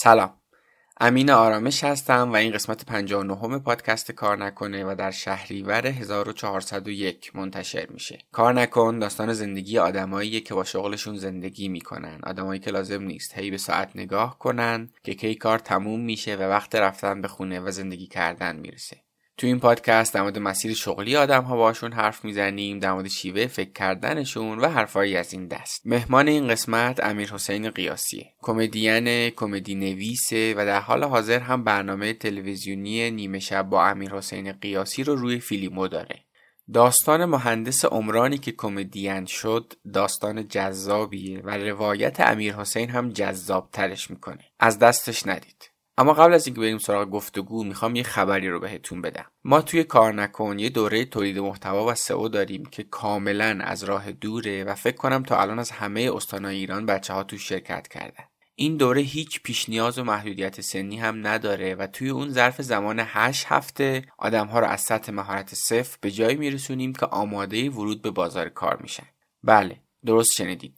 سلام. امین آرامش هستم و این قسمت 59 پادکست کار نکنه و در شهریور 1401 منتشر میشه. کار نکن داستان زندگی آدمایی که با شغلشون زندگی می‌کنن. آدمایی که لازم نیست هی به ساعت نگاه کنن که کی کار تموم میشه و وقت رفتن به خونه و زندگی کردن می‌رسه. تو این پادکست در مورد مسیر شغلی آدم ها باشون حرف می‌زنیم در مورد شیوه فکر کردنشون و حرفایی از این دست. مهمان این قسمت امیر حسین قیاسیه کمدین کمدی نویسه و در حال حاضر هم برنامه تلویزیونی نیمه شب با امیر حسین قیاسی رو روی فیلیمو داره. داستان مهندس عمرانی که کمدین شد داستان جذابیه و روایت امیر حسین هم جذاب ترش می‌کنه. از دستش ندید. اما قبل از اینکه بریم سراغ گفتگو می‌خوام یه خبری رو بهتون بدم. ما توی کار نکن یه دوره تولید محتوا و سئو داریم که کاملا از راه دوره و فکر کنم تا الان از همه استانهای ایران بچه ها شرکت کردن. این دوره هیچ پیش نیاز و محدودیت سنی هم نداره و توی اون ظرف زمان 8 هفته آدم ها رو از سطح مهارت صفر به جایی میرسونیم که آماده ورود به بازار کار میشن. بله درست شنیدید.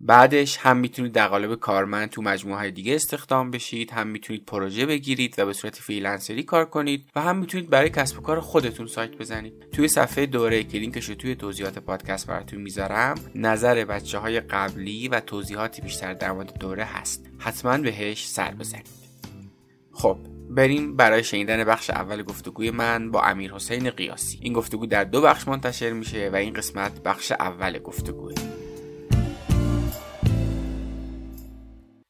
بعدش هم می‌تونید در قالب کارمند تو مجموعه های دیگه استخدام بشید هم می‌تونید پروژه بگیرید و به صورت فریلنسری کار کنید و هم می‌تونید برای کسب و کار خودتون سایت بزنید. توی صفحه دوره که لینکش رو توی توضیحات پادکست براتون می‌ذارم نظر بچه های قبلی و توضیحاتی بیشتر در مورد دوره هست. حتما بهش سر بزنید. خب بریم برای شنیدن بخش اول گفتگوی من با امیر حسین قیاسی. این گفتگو در دو بخش منتشر میشه و این قسمت بخش اول گفتگوه.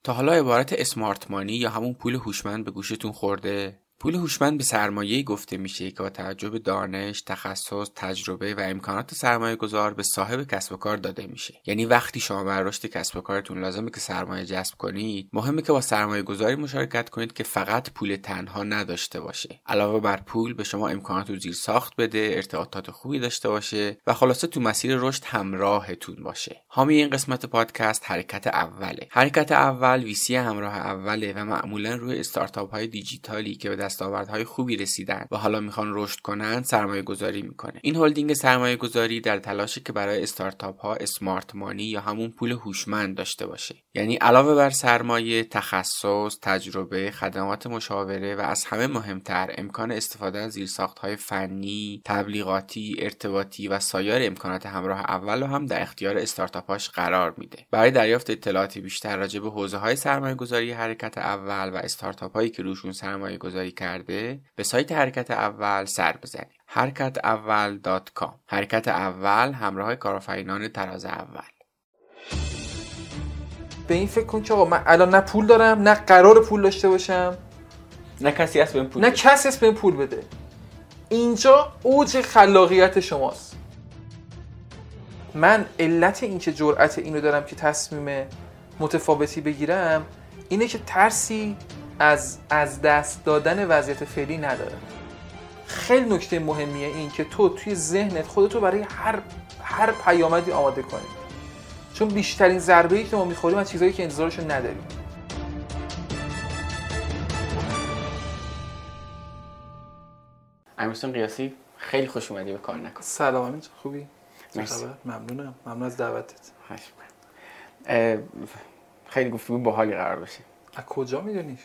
تا حالا عبارت اسمارت مانی یا همون پول هوشمند به گوشتون خورده؟ پول هوشمند به سرمایه گفته میشه که با توجه به دانش، تخصص، تجربه و امکانات سرمایه گذار به صاحب کسب و کار داده میشه. یعنی وقتی شما بر رشد کسب و کارتون لازمه که سرمایه جذب کنید، مهمه که با سرمایه گذاری مشارکت کنید که فقط پول تنها نداشته باشه. علاوه بر پول به شما امکانات زیر ساخت بده، ارتباطات خوبی داشته باشه و خلاصه تو مسیر رشد همراهتون باشه. حامی این قسمت پادکست حرکت اوله. حرکت اول ویسی همراه اوله و معمولا روی استارتاپ های دیجیتالی که به دستاوردهای خوبی رسیدن و حالا می‌خوان رشد کنند سرمایه گذاری می‌کنه. این هلدینگ سرمایه گذاری در تلاشه که برای استارتاپ ها اسمارت مانی یا همون پول هوشمند داشته باشه. یعنی علاوه بر سرمایه تخصص تجربه خدمات مشاوره و از همه مهمتر امکان استفاده از زیرساخت های فنی تبلیغاتی ارتباطی و سایر امکانات همراه اول رو هم در اختیار استارتاپاش قرار میده. برای دریافت اطلاعاتی بیشتر راجع به حوزه های سرمایه گذاری حرکت اول و استارتاپ هایی که روشون سرمایه گذاری کرده به سایت حرکت اول سر بزنید. حرکت اول حرکت اول همراه کارآفرینان تراز اول. به این فکر کن که آقا من الان نه پول دارم نه قرار پول داشته باشم. نه کسی هست بهم پول نه کسی هست بهم پول بده. اینجا اوج خلاقیت شماست. من علت اینکه جرأت اینو دارم که تصمیم متفاوتی بگیرم اینه که ترسی از از دست دادن وضعیت فعلی نداره. خیلی نکته مهمیه این که تو توی ذهنت خودتو برای هر هر پیامدی آماده کنی. چون بیشترین ضربه ای که ما می‌خوریم از چیزایی که انتظارشو نداریم. امیرسون قیاسی خیلی خوش اومدی به کار نکن. سلام امین خوبی؟ ممنونم. ممنون از دعوتت. خیلی گفتگو باحالی قرار بشه از کجا می‌دونی؟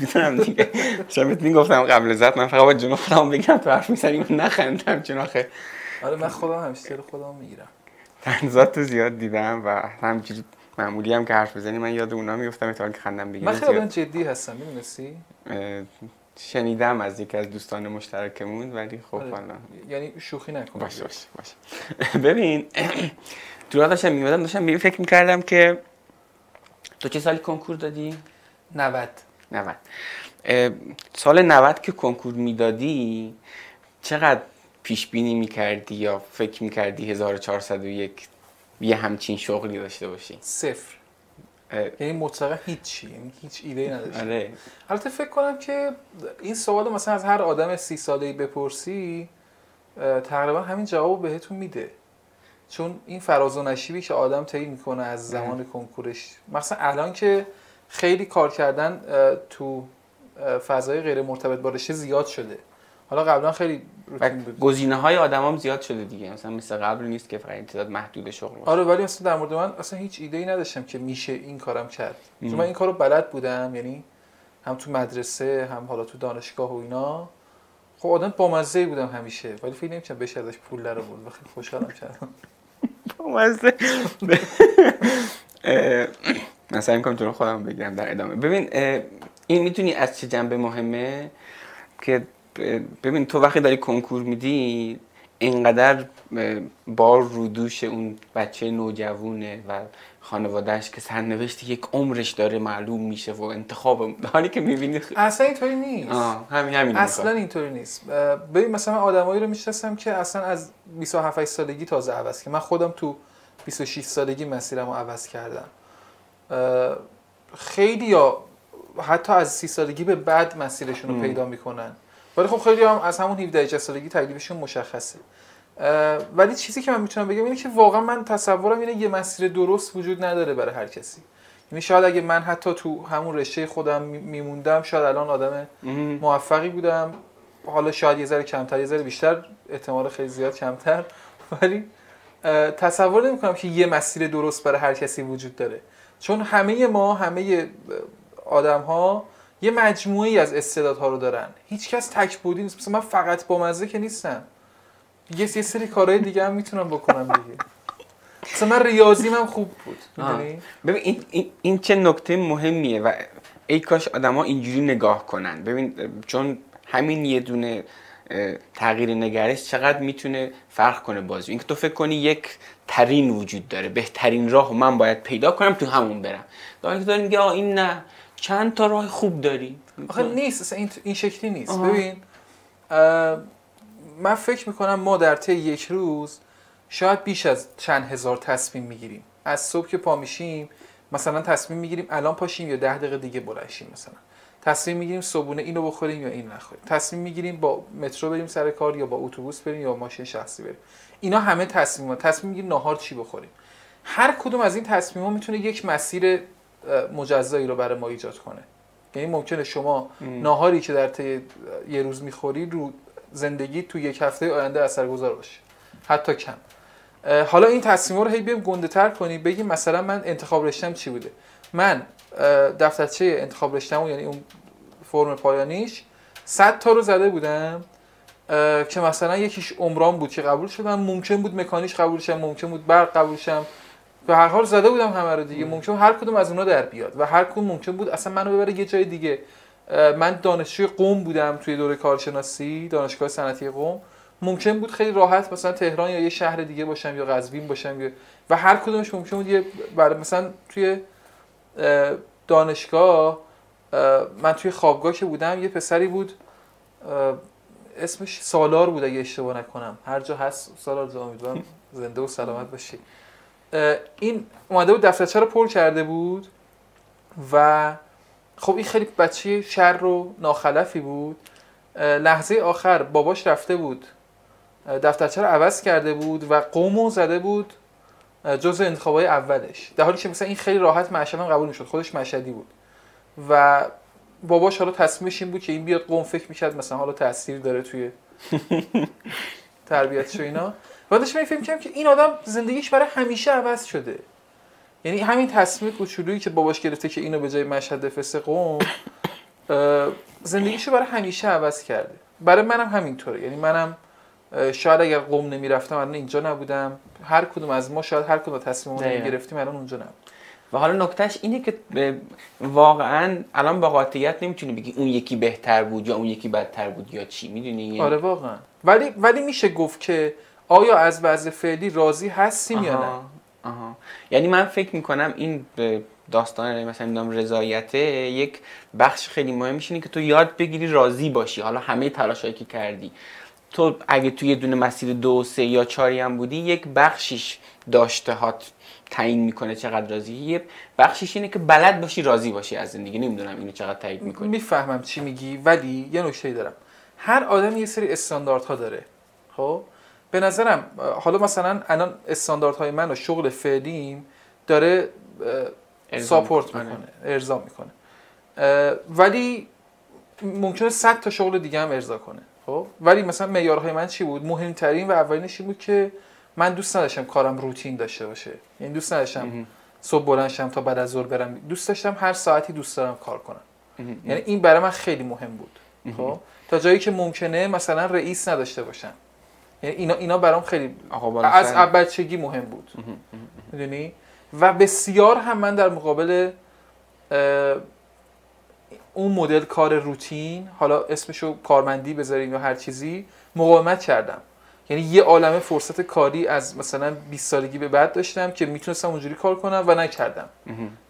می‌تونم دیگه. شاید می‌گفتم قبل ازت من فقط با جنو خودم بگم تو حرف می‌زنیم نخندم چون آخه. آره من خودم همیشه خودم می‌گیرم. تنزات تو زیاد دیدم و همینجوری معمولی هم که حرف بزنی من یاد اونا میفتم احتمال که خندم بگیره من خیلی جدی هستم می‌دونستی؟ شنیدم از یکی از دوستان مشترکمون ولی خب آره. حالا. یعنی شوخی نکن. باشه باشه باشه. ببین تو داشتم میمدم داشتم فکر می‌کردم که تو چه سالی کنکور دادی؟ 90 90 سال 90 که کنکور می‌دادی چقدر پیش بینی می‌کردی یا فکر می‌کردی 1401 یه همچین شغلی داشته باشی؟ صفر. یعنی مطلقا هیچی یعنی هیچ ایده نداشت آره. البته فکر کنم که این سوال مثلا از هر آدم سی ساله ای بپرسی تقریبا همین جواب بهتون میده. چون این فراز و نشیبی که آدم طی می‌کنه از زمان کنکورش مثلا الان که خیلی کار کردن تو فضای غیر مرتبط با رشته زیاد شده. حالا قبلا خیلی روتین بود. گزینه های آدم هم زیاد شده دیگه. مثلا مثل قبل نیست که فقط تعداد محدود شغل باشه. آره ولی اصلا در مورد من اصلا هیچ ایده ای نداشتم که میشه این کارم کرد. چون من این کارو بلد بودم یعنی هم تو مدرسه هم حالا تو دانشگاه و اینا. خب آدم بامزه بودم همیشه ولی فکر نمی‌کردم بشه ازش پول در و خیلی خوشحالم کردم. بامزه. من سعی می‌کنم تو خودم بگیرم در ادامه. ببین این می‌تونی از چه جنبه مهمه؟ که ببین تو وقتی داری کنکور میدی اینقدر بار رو دوش اون بچه نوجوونه و خانوادهش که سرنوشت یک عمرش داره معلوم میشه و انتخاب حالی که می‌بینی خ... اصلا اینطوری نیست. همین همین اصلا. اینطوری نیست. ببین مثلا آدمایی رو می‌شناسم که اصلا از 27 8 سالگی تازه عوض که من خودم تو 26 سالگی مسیرم رو عوض کردم. خیلی یا حتی از 30 سالگی به بعد مسیرشون رو. پیدا می‌کنن. ولی خب خیلی هم از همون 17 18 سالگی تکلیفشون مشخصه. ولی چیزی که من می‌تونم بگم اینه که واقعا من تصورم اینه یه مسیر درست وجود نداره برای هر کسی. یعنی شاید اگه من حتی تو همون رشته خودم می- میموندم شاید الان آدم. موفقی بودم. حالا شاید یه ذره کمتر یه ذره بیشتر. احتمال خیلی زیاد کمتر. ولی تصور نمی کنم که یه مسیر درست برای هر کسی وجود داره. چون همه ما همه آدم ها یه مجموعه ای از استعدادها رو دارن. هیچ کس تک بودی نیست. مثلا من فقط با مزه که نیستم. یه سری کارهای دیگه هم می‌تونم بکنم دیگه. مثلا من ریاضیم هم خوب بود. ببین این, این, این چه نکته مهمیه و ای کاش آدما اینجوری نگاه کنن. ببین چون همین یه دونه تغییر نگرش چقدر می‌تونه فرق کنه بازی. اینکه تو فکر کنی یک ترین وجود داره بهترین راه من باید پیدا کنم تو همون برم. داری که داری میگه آه این نه. چند تا راه خوب داری؟ آخه نیست این, این شکلی نیست. آها. ببین اه، من فکر می‌کنم ما در طی یک روز شاید بیش از چند هزار تصمیم می‌گیریم. از صبح که پا میشیم مثلا تصمیم می‌گیریم الان پاشیم یا ده دقیقه دیگه بلند شیم مثلا. تصمیم می‌گیریم صبحونه اینو بخوریم یا این نخوریم. تصمیم می‌گیریم با مترو بریم سر کار یا با اتوبوس بریم یا ماشین شخصی بریم. اینا همه تصمیم تصمیم می‌گیریم ناهار چی بخوریم. هر کدوم از این تصمیم می‌تونه یک مسیر مجزایی رو برای ما ایجاد کنه. یعنی ممکنه شما ناهاری که در طی یه روز می‌خوری رو زندگی تو یک هفته آینده اثرگذار باشه. حتی کم. حالا این تصمیم رو هی بیام گنده تر کنی بگیم مثلا من انتخاب رشتم چی بوده؟ من دفترچه انتخاب رشتم یعنی اون فرم پایانیش. 100 تا رو زده بودم که مثلا یکیش عمران بود که قبول شدم. ممکن بود مکانیش قبول شم ممکن بود برق قبول شم. به هر حال زده بودم همه رو دیگه. ممکن هر کدوم از اونا در بیاد و هر کدوم ممکن بود اصلا منو ببره یه جای دیگه. من دانشجوی قم بودم توی دوره کارشناسی دانشگاه صنعتی قم ممکن بود خیلی راحت مثلا تهران یا یه شهر دیگه باشم یا قزوین باشم یا و هر کدومش ممکن بود یه مثلا توی اه، دانشگاه اه، من توی خوابگاه که بودم یه پسری بود اسمش سالار بود اگه اشتباه نکنم. هر جا هست سالار جان امیدوارم زنده و سلامت باشی. این اومده بود دفترچه رو پر کرده بود و خب این خیلی بچه شر و ناخلفی بود. لحظه آخر باباش رفته بود. دفترچه رو عوض کرده بود و قومو زده بود جزء انتخابای اولش. در حالی که مثلا این خیلی راحت مشهد هم قبول می‌شد. خودش مشهدی بود. و باباش حالا تصمیمش این بود که این بیاد قوم فکر می‌کرد مثلا حالا تاثیر داره توی تربیتش و اینا. بعدش من فکر که این آدم زندگیش برای همیشه عوض شده. یعنی همین تصمیم کوچولویی که باباش گرفته که اینو به جای مشهد بفرسته قوم زندگیشو برای همیشه عوض کرده. برای منم همینطوره. یعنی منم شاید اگر قوم نمی‌رفتم الان اینجا نبودم. هر کدوم از ما شاید هر کدوم تصمیم. گرفتیم الان اونجا نبود. و حالا نکتهش اینه که واقعا الان با قاطعیت نمی‌تونی بگی اون یکی بهتر بود یا اون یکی بدتر بود یا چی می‌دونی؟ آره واقعا. ولی ولی میشه گفت که آیا از وضع فعلی راضی هستیم یا نه؟ آها،. یعنی من فکر می‌کنم این داستان مثلا می‌دونم رضایت یک بخش خیلی مهمش اینه که تو یاد بگیری راضی باشی. حالا همه تلاشایی که کردی. تو اگه توی یه دونه مسیر دو سه یا چاری هم بودی یک بخشیش داشته هات تعیین می‌کنه چقدر راضی یه بخشیش اینه که بلد باشی راضی باشی از زندگی نمی‌دونم اینو چقدر تایید می‌کنی. می‌فهمم چی میگی ولی یه نکته دارم. هر آدم یه سری استانداردها داره خب؟ به نظرم حالا مثلا الان استانداردهای من و شغل فعلیم داره ساپورت می‌کنه. ارضا می‌کنه. ولی ممکنه 100 تا شغل دیگه هم ارضا کنه خب؟ ولی مثلا معیارهای من چی بود؟ مهمترین و اولینش بود که من دوست نداشتم کارم روتین داشته باشه. یعنی دوست نداشتم صبح بلند تا بعد از ظهر برم. دوست داشتم هر ساعتی دوست دارم کار کنم. یعنی این برای من خیلی مهم بود. خب؟ تا جایی که ممکنه مثلا رئیس نداشته باشم. یعنی اینا اینا برام خیلی از بچگی مهم بود. می‌دونی؟ و بسیار هم من در مقابل اون مدل کار روتین حالا اسمشو کارمندی بذاریم یا هر چیزی مقاومت کردم. یعنی یه عالمه فرصت کاری از مثلا 20 سالگی به بعد داشتم که می‌تونستم اونجوری کار کنم و نکردم.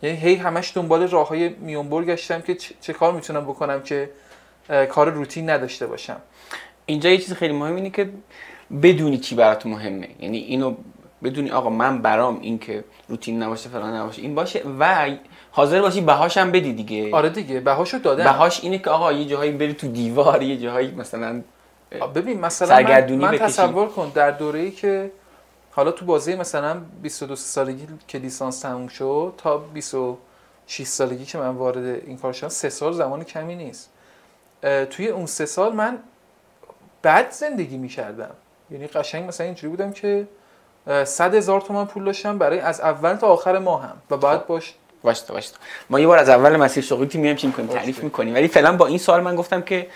یعنی هی همش دنبال راه های میونبر گشتم که چه کار می‌تونم بکنم که کار روتین نداشته باشم. اینجا یه چیز خیلی مهم اینه که بدونی چی برات مهمه. یعنی اینو بدونی آقا من برام این که روتین نباشه فلان نباشه این باشه و حاضر باشی بهاش هم بدی دیگه. آره دیگه بهاشو دادم. بهاش اینه که آقا یه جاهایی بری تو دیوار یه جاهایی مثلا ببین مثلا من, من تصور کن در دوره ای که حالا تو بازی مثلا 22 سالگی که لیسانس تموم شد تا 26 سالگی که من وارد این کار شدم سه سال زمان کمی نیست. توی اون سه سال من بد زندگی می‌کردم. یعنی قشنگ مثلا اینجوری بودم که صد هزار تومن پول داشتم برای از اول تا آخر ماه هم. و بعد خب. باش واشتا واشتا. ما یه بار از اول مسیر شغلی میایم چی می‌کنیم؟ تعریف می‌کنیم. ولی فعلا با این سوال من گفتم که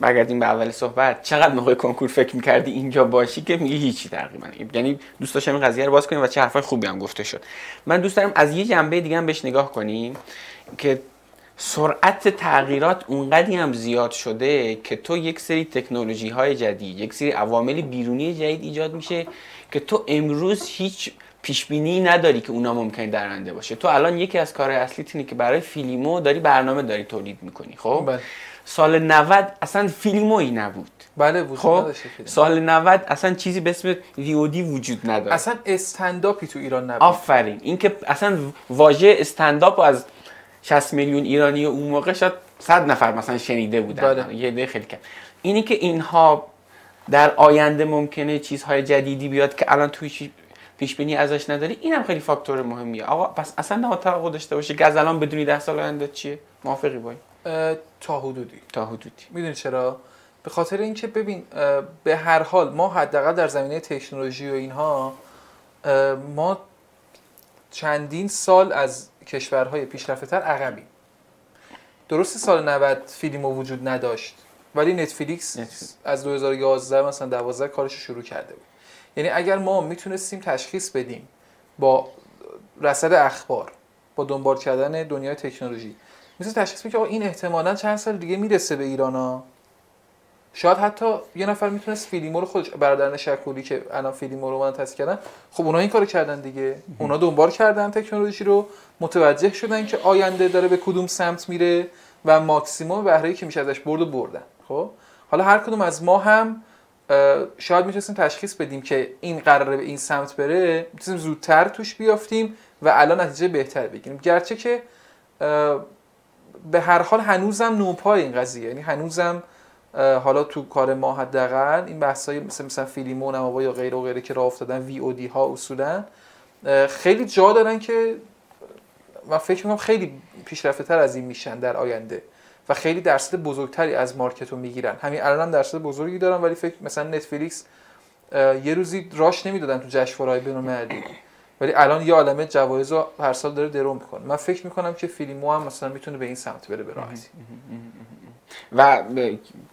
برگردیم به اول صحبت چقدر موقع کنکور فکر می‌کردی اینجا باشی که میگی هیچی تقریبا. یعنی دوست داشتم این قضیه رو باز کنیم و چه حرفای خوبی هم گفته شد. من دوست دارم از یه جنبه دیگه هم بهش نگاه کنیم که سرعت تغییرات اونقدی هم زیاد شده که تو یک سری تکنولوژی های جدید یک سری عوامل بیرونی جدید ایجاد میشه که تو امروز هیچ پیش بینی نداری که اونا ممکنه درنده باشه. تو الان یکی از کارهای اصلی اینه که برای فیلیمو داری برنامه داری تولید می‌کنی خب؟ بله. سال 90 اصلا فیلمویی نبود. بله بود خب؟ سال 90 اصلا چیزی به اسم وی وجود نداره اصلا استنداپی تو ایران نبود. آفرین. اینکه اصلا واژه استنداپ از 60 میلیون ایرانی اون موقع شاید 100 نفر مثلا شنیده بودن. بله. یه خیلی کم. اینی که اینها در آینده ممکنه چیزهای جدیدی بیاد که الان توی پیش بینی ازش نداری اینم خیلی فاکتور مهمیه. آقا پس اصلا نه توقع داشته باشه که از الان بدونی 10 سال آینده چیه؟ موافقی باید تا حدودی. تا حدودی. می‌دونی چرا؟ به خاطر اینکه ببین به هر حال ما حداقل در زمینه تکنولوژی و اینها ما چندین سال از کشورهای پیشرفته تر عقبیم. درست سال 90 فیلم وجود نداشت ولی نتفلیکس از 2011 مثلا 12 کارش شروع کرده بود. یعنی اگر ما می‌تونستیم تشخیص بدیم با رصد اخبار با دنبال کردن دنیای تکنولوژی مثل تشخیص بدیم که این احتمالا چند سال دیگه می‌رسه به ایران ها شاید حتی یه نفر می‌تونست فیلیمو رو خودش برادر شکولی که الان فیلیمو رو من تصدیق کردن خب اونا این کارو کردن دیگه. اونا دنبال کردن تکنولوژی رو متوجه شدن که آینده داره به کدوم سمت میره و ماکسیموم بهره که میشه ازش برد و بردن. خب؟ حالا هر کدوم از ما هم شاید می‌تونستیم تشخیص بدیم که این قراره به این سمت بره می‌تونستیم زودتر توش بیافتیم و الان نتیجه بهتر بگیریم. گرچه که به هر حال هنوزم نوپای این قضیه. یعنی هنوزم حالا تو کار ما حداقل این بحثای مثل مثلا فیلیمون و یا غیر و غیره که راه افتادن وی او دی ها اصولا خیلی جا دارن که من فکر می‌کنم خیلی پیشرفته تر از این میشن در آینده و خیلی درصد بزرگتری از مارکت رو می‌گیرن. همین الان هم درصد بزرگی دارن ولی فکر مثلا نتفلیکس یه روزی راش نمی‌دادن تو جشنواره‌های بین‌المللی ولی الان یه عالمه جوایز رو هر سال داره درو می‌کنه. من فکر می‌کنم که فیلمو هم مثلا می‌تونه به این سمت بره به راحتی. و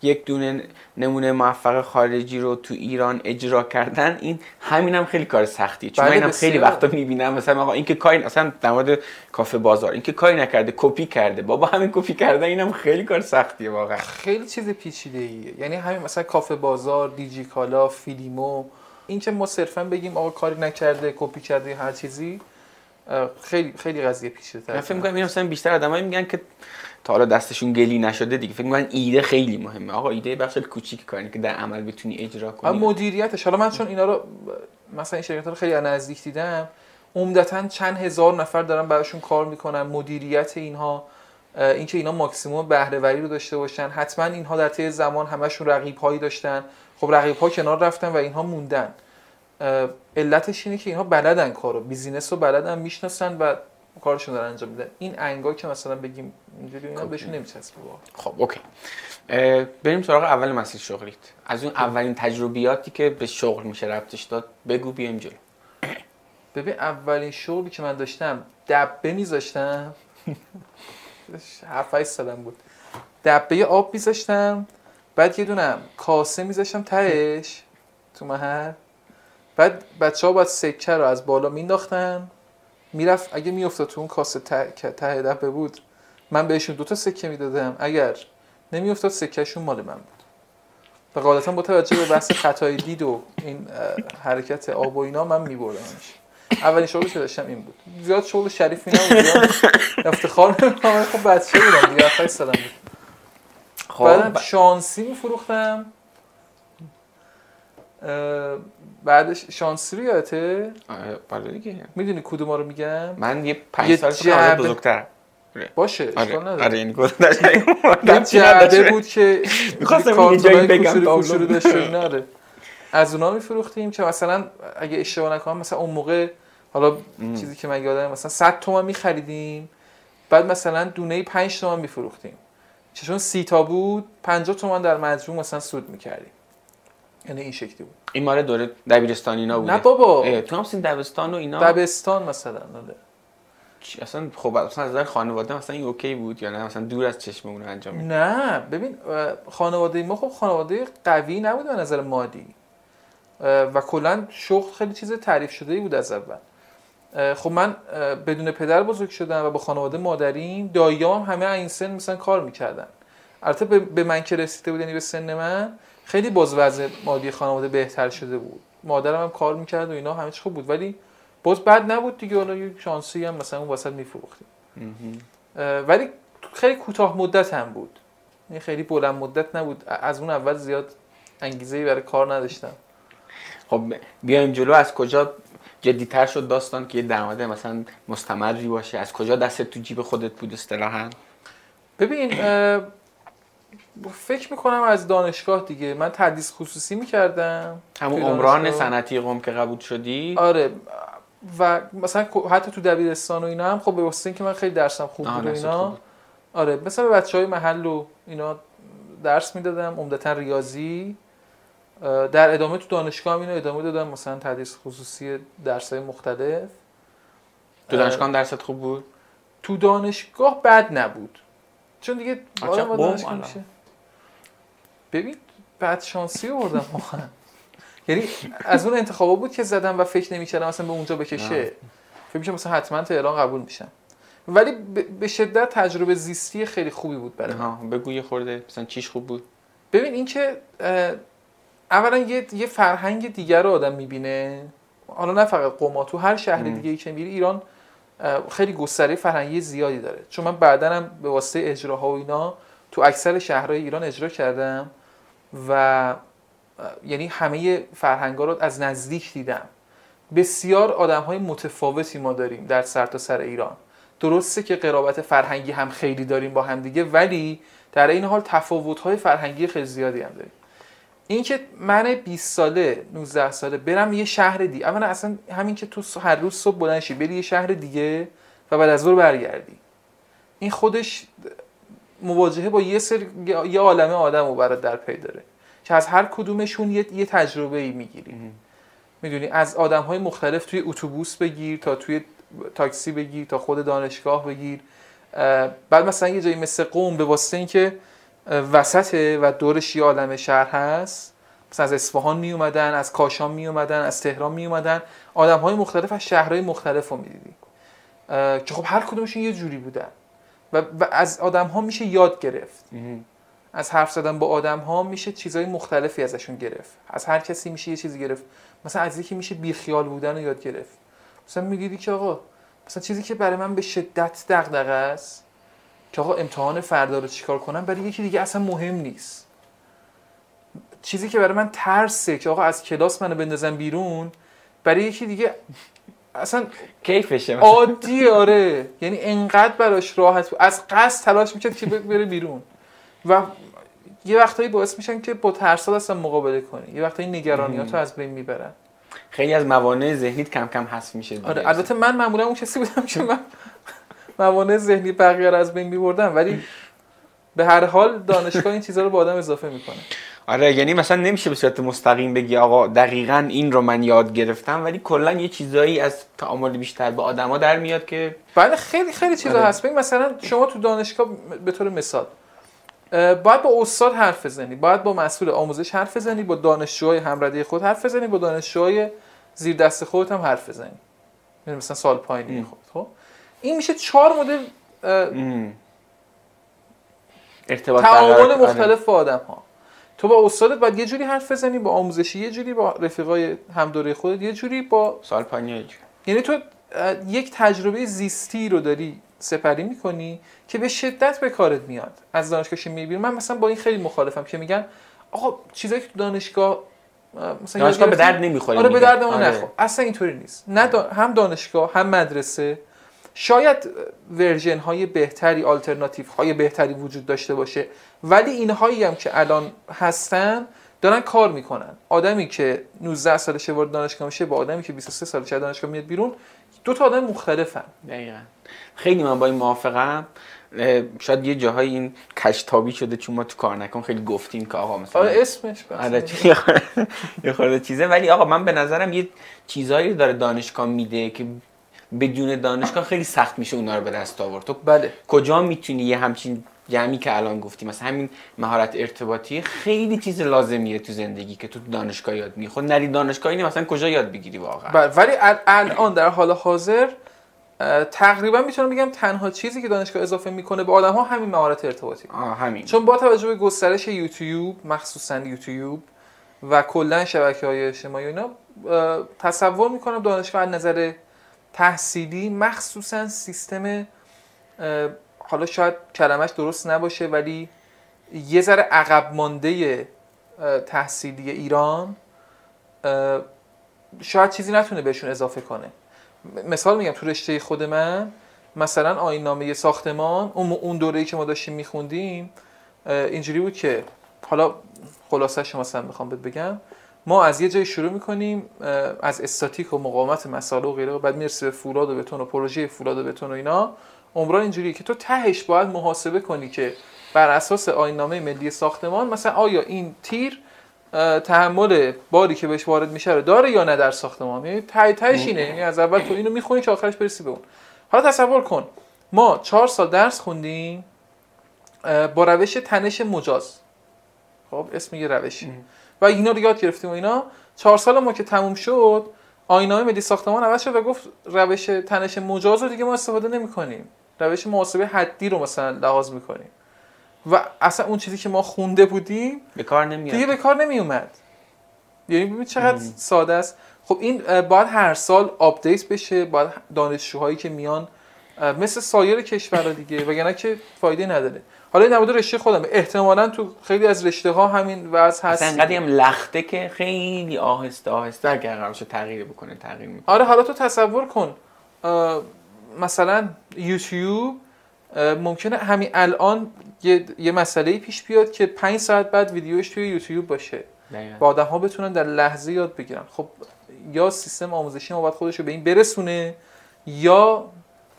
یک دونه نمونه موفق خارجی رو تو ایران اجرا کردن این همین هم خیلی کار سختیه. چون بله، من خیلی وقتا می‌بینم مثلا آقا این که کاری اصلا در مورد کافه بازار این که کاری نکرده کپی کرده. بابا همین کپی کردن اینم خیلی کار سختیه واقعا. خیلی چیز پیچیده ایه یعنی همین مثلا کافه بازار دیجی کالا فیلیمو این که ما صرفا بگیم آقا کاری نکرده کپی کرده هر چیزی خیلی خیلی قضیه پیچیده من فکر می‌کنم. مثلا بیشتر آدمایی میگن که تا حالا دستشون گلی نشده دیگه. فکر می‌کنن ایده خیلی مهمه. آقا ایده بخش کوچیک کاری که در عمل بتونی اجرا کنی. مدیریتش. حالا من چون اینا رو مثلا این شرکت رو خیلی نزدیک دیدم عمدتا چند هزار نفر دارن براشون کار می‌کنن. مدیریت اینها. اینکه اینا ماکسیموم بهره وری رو داشته باشن. حتما اینها در طی زمان همشون رقیب هایی داشتن. خب رقیب ها کنار رفتن و اینها موندن. علتش اینه که اینها بلدن کارو. business رو بلدن می‌شناسن و کارشون دارن انجام میدن. این انگ ها که مثلا بگیم اینجوری اینا خب. بهشون نمیچسبه خب OK. بریم سراغ اول مسیر شغلیت. از اون اولین تجربیاتی که به شغل میشه ربطش داد بگو بیایم جلو. ببین اولین شغلی که من داشتم دبه میذاشتم. 7 سالم بود. دبه آب میذاشتم. بعد یه دونم کاسه میذاشتم تهش تو محل. بعد بچه ها باید سکه رو از بالا مینداختن می‌رفت اگه میافتاد تو اون کاسه ته, ته دبه بود من بهشون دوتا سکه می‌دادم. اگر نمیافتاد سکهشون مال من بود. و قاعدتا با توجه به بحث خطای دید و این حرکت آب و اینا من میبردمش. اولین شغلی که داشتم این بود. زیاد شغل شریفی نبود افتخار نمی‌کنم خب بچه بودم دیگه 7 سالم بود. خب بعدم شانسی میفروختم بعدش شانسی رو یادته؟ بله دیگه. می‌دونی کدوم رو میگم؟ من یه 5 سال جعب... بزرگتر باشه آره. اشکال نداره. آره یعنی گفتم جعبه بود که می‌خواستم یه جایی بگم کوچولو داشت اینا آره. از اونا میفروختیم که مثلا اگه اشتباه نکنم مثلا اون موقع حالا چیزی که من یادم مثلا 100 تومن میخریدیم بعد مثلا دونه 5 تومن میفروختیم. چون سی تا بود 50 تومن در مجموع مثلا سود می‌کردیم. یعنی این شکلی بود. این مال دوره دبیرستان اینا بوده. نه بابا. تو هم سین دبستان و اینا؟ دبستان مثلا آره. اصلا خب اصلا از نظر خانواده مثلا این اوکی بود یا نه؟ مثلا دور از چشم اون انجام میده نه ببین خانواده ما خب خانواده قوی نبود به نظر مادی. و کلا شغل خیلی چیز تعریف شده ای بود از اول. خب من بدون پدر بزرگ شدم و با خانواده مادریم داییام همه این سن مثلا کار می‌کردن. البته به من که رسیده بود یعنی به سن من خیلی باز وضع مادی خانواده بهتر شده بود. مادرم هم کار می‌کرد و اینا همه چی خوب بود. ولی باز بد نبود دیگه حالا یه شانسی هم مثلا اون وسط میفروختیم. ولی خیلی کوتاه مدت هم بود. یعنی خیلی بلند مدت نبود. از اون اول زیاد انگیزه برای کار نداشتم. خب بیایم جلو از کجا جدیتر شد داستان که یه درآمد مثلا مستمری باشه؟ از کجا دست تو جیب خودت بود اصطلاحا؟ ببین فکر می‌کنم از دانشگاه دیگه. من تدریس خصوصی می‌کردم. همون عمران صنعتی قم که قبول شدی؟ آره. و مثلا حتی تو دبیرستان و اینا هم خب به واسطه اینکه من خیلی درسم خوب بود و اینا. آره. مثلا به بچه های محل و اینا درس می‌دادم. عمدتا ریاضی. در ادامه تو دانشگاه هم اینو ادامه دادم. مثلا تدریس خصوصی درس های مختلف. تو دانشگاه هم درست خوب بود؟ تو دانشگاه بد نبود. چون دیگه دانشگاه میشه. ببین بعد شانسی آوردم واقعا. یعنی از اون انتخابا بود که زدم و فکر نمی‌کردم مثلا به اونجا بکشه. فکر می‌کنم مثلا حتما تهران قبول میشم. ولی به شدت تجربه زیستی خیلی خوبی بود برای من بگو یه خورده. مثلا چیش خوب بود؟ ببین این که اولا یه یه فرهنگ دیگر رو آدم می‌بینه. حالا نه فقط قما تو هر شهر دیگه ای که میری ایران خیلی گستره فرهنگی زیادی داره. چون من بعدا هم به واسطه اجراها و اینا تو اکثر شهرهای ایران اجرا کردم و یعنی همه فرهنگا رو از نزدیک دیدم. بسیار آدم های متفاوتی ما داریم در سرتاسر سر ایران. درسته که قرابت فرهنگی هم خیلی داریم با هم دیگه ولی در این حال تفاوت های فرهنگی خیلی زیادی هم داریم. اینکه من 20 ساله 19 ساله برم یه شهر دیگه اولا اصلا همین که تو هر روز صبح بلند شی بری یه شهر دیگه و بعد از ظهر برگردی. این خودش مواجهه با یه سر یه عالمه آدم رو برات در پی داره. که از هر کدومشون یه, یه تجربه ای می‌گیری می‌دونی؟ از آدم های مختلف توی اتوبوس بگیر تا توی تاکسی بگیر تا خود دانشگاه بگیر. بعد مثلا یه جایی مثل قوم به واسطه اینکه وسطه و دورش یه عالم شهر هست. مثلا از اصفهان می اومدن از کاشان می اومدن از تهران می اومدن. آدم های مختلف از شهرهای مختلف رو می‌دیدی که خب هر کدومشون یه جوری بودن. و, و از آدم ها میشه یاد گرفت. از حرف زدن با آدم ها میشه چیزهای مختلفی ازشون گرفت. از هر کسی میشه یه چیزی گرفت. مثلا از یکی میشه بیخیال بودن رو یاد گرفت. مثلا میگیدی که آقا مثلا چیزی که برای من به شدت دغدغه است که آقا امتحان فردا رو چیکار کنم؟ برای یکی دیگه اصلا مهم نیست. چیزی که برای من ترسه که آقا از کلاس منو بندازن بیرون برای یکی دیگه اصلا کیفشه عادی آره. یعنی انقدر براش راحت بود. از قصد تلاش می‌کرد که بره بیرون. و یه وقتایی باعث میشن که با ترسات اصلا مقابله کنی یه وقتایی نگرانیاتو از بین می‌برن. خیلی از موانع ذهنیت کم کم حذف میشه. آره البته من معمولا اون کسی بودم که من موانع ذهنی بقیه رو از بین میبردم ولی به هر حال دانشگاه این چیزها رو با آدم اضافه می‌کنه آره یعنی مثلا نمیشه به صورت مستقیم بگی آقا دقیقا این رو من یاد گرفتم ولی کلا یه چیزایی از تعامل بیشتر با آدما در میاد که بله خیلی خیلی چیزا آره. هست ببین مثلا شما تو دانشگاه به طور مثال باید با استاد حرف بزنی باید با مسئول آموزش حرف بزنی با دانشجوهای همرده خود حرف بزنی با دانشجوهای زیر دست خودت هم حرف بزنی یعنی مثلا سال پایینی. خود خب این میشه چهار مدل. ارتباط تعامل آره. مختلف با آدم ها تو با استادت باید یه جوری حرف بزنی با آموزشی یه جوری با رفیقای همدوره خودت یه جوری با سال پایینی یعنی تو یک تجربه زیستی رو داری سپری می‌کنی که به شدت به کارت میاد از دانشگاه که می‌بینی من مثلا با این خیلی مخالفم که میگن آقا چیزایی که تو دانشگاه اه، مثلا دانشگاه به درد نمی‌خوره آره به. درد ما آره. نخور اصلا اینطوری نیست نه دا- هم دانشگاه هم مدرسه شاید ورژن های بهتری آلترناتیو های بهتری وجود داشته باشه ولی اینهایی هم که الان هستن دارن کار می‌کنن. آدمی که 19 سالشه وارد دانشگاه میشه با آدمی که 23 سالشه از دانشگاه میاد بیرون دو تا آدم مختلفن. دقیقا. خیلی من با این موافقم. شاید یه جاهای این کشتابی شده چون ما تو کار نکن خیلی گفتیم که آقا مثلا آره اسمش بس. آره یه خورده چیزه. ولی آقا من به نظرم یه چیزایی داره دانشگاه میده که بدون دانشگاه خیلی سخت میشه اونا رو به دست آورد. تو بله. کجا می‌تونی یه همچین جمعی که الان گفتی؟ مثلا همین مهارت ارتباطی خیلی چیز لازمیه تو زندگی که تو دانشگاه یاد می‌گیری. خود نری دانشگاه اینه مثلا کجا یاد بگیری واقعا؟ بله ولی ال- الان در حال حاضر تقریبا می‌تونم بگم تنها چیزی که دانشگاه اضافه می‌کنه به آدم ها همین مهارت ارتباطی. آه همین. چون با توجه به گسترش یوتیوب مخصوصا یوتیوب و کلا شبکه های اجتماعی اینا تصور می‌کنم دانشگاه از نظر تحصیلی مخصوصا سیستم حالا شاید کلمش درست نباشه ولی یه ذره عقب مانده تحصیلی ایران شاید چیزی نتونه بهشون اضافه کنه. مثال میگم تو رشته خود من مثلا آیین نامه ساختمان اون اون دوره‌ای که ما داشتیم میخوندیم اینجوری بود که حالا خلاصش مثلا می‌خوام بگم ما از یه جای شروع می‌کنیم از استاتیک و مقاومت مساله و غیره بعد می‌رسی به فولاد و بتون و پروژه فولاد و بتون و اینا. عمران اینجوریه که تو تهش باید محاسبه کنی که بر اساس آیین نامه ملی ساختمان مثلا آیا این تیر تحمل باری که بهش وارد میشه رو داره یا نه در ساختمان؟ یعنی ته تهش اینه یعنی از اول تو اینو می‌خونی که آخرش برسی به اون. حالا تصور کن ما چهار سال درس خوندیم با روش تنش مجاز. خب اسم یه روشی. و اینا رو یاد گرفتیم و اینا. چهار سال ما که تموم شد آینامه ملی ساختمان عوض شد و گفت روش تنش مجاز رو دیگه ما استفاده نمی کنیم روش محاسبه حدی رو مثلا لحاظ می‌کنیم. و اصلا اون چیزی که ما خونده بودیم به کار نمیاد. دیگه به کار نمی اومد یعنی ببین چقدر ساده است. خب این باید هر سال update بشه باید دانشجوهایی که میان مثل سایر کشورها دیگه وگرنه که فایده نداره. حالا این در مورد رشته خودم. احتمالا تو خیلی از رشته ها همین وضع هست. انقدر هم لخته که خیلی آهسته آهسته اگر قرار شد تغییر بکنه تغییر می‌کنه. آره حالا تو تصور کن مثلا یوتیوب ممکنه همین الان یه, یه مسئله پیش بیاد که پنج ساعت بعد ویدیوش توی یوتیوب باشه. و آدم ها بتونن در لحظه یاد بگیرن. خب یا سیستم آموزشی ما باید خودش رو به این برسونه یا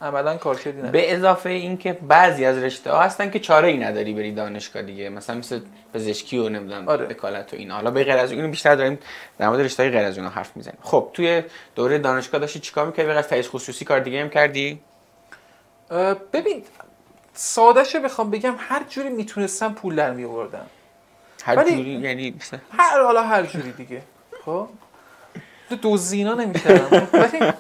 عملا کارکردی نداره به اضافه اینکه بعضی از رشته ها هستن که چاره ای نداری بری دانشگاه دیگه. مثلا مثل پزشکی و نمی‌دونم آره. وکالت و این حالا به غیر از اون بیشتر داریم در مورد رشته های غیر از اون حرف می‌زنیم. خب توی دوره دانشگاه داشتی چیکار می‌کردی؟ از تایید خصوصی کار دیگه هم کردی؟ ببین سادهشو بخوام بگم هر جوری می‌تونستم پول در می آوردم هر جوری یعنی هر حالا هر جوری دیگه. خب؟ دوزینا نمی‌کردم ولی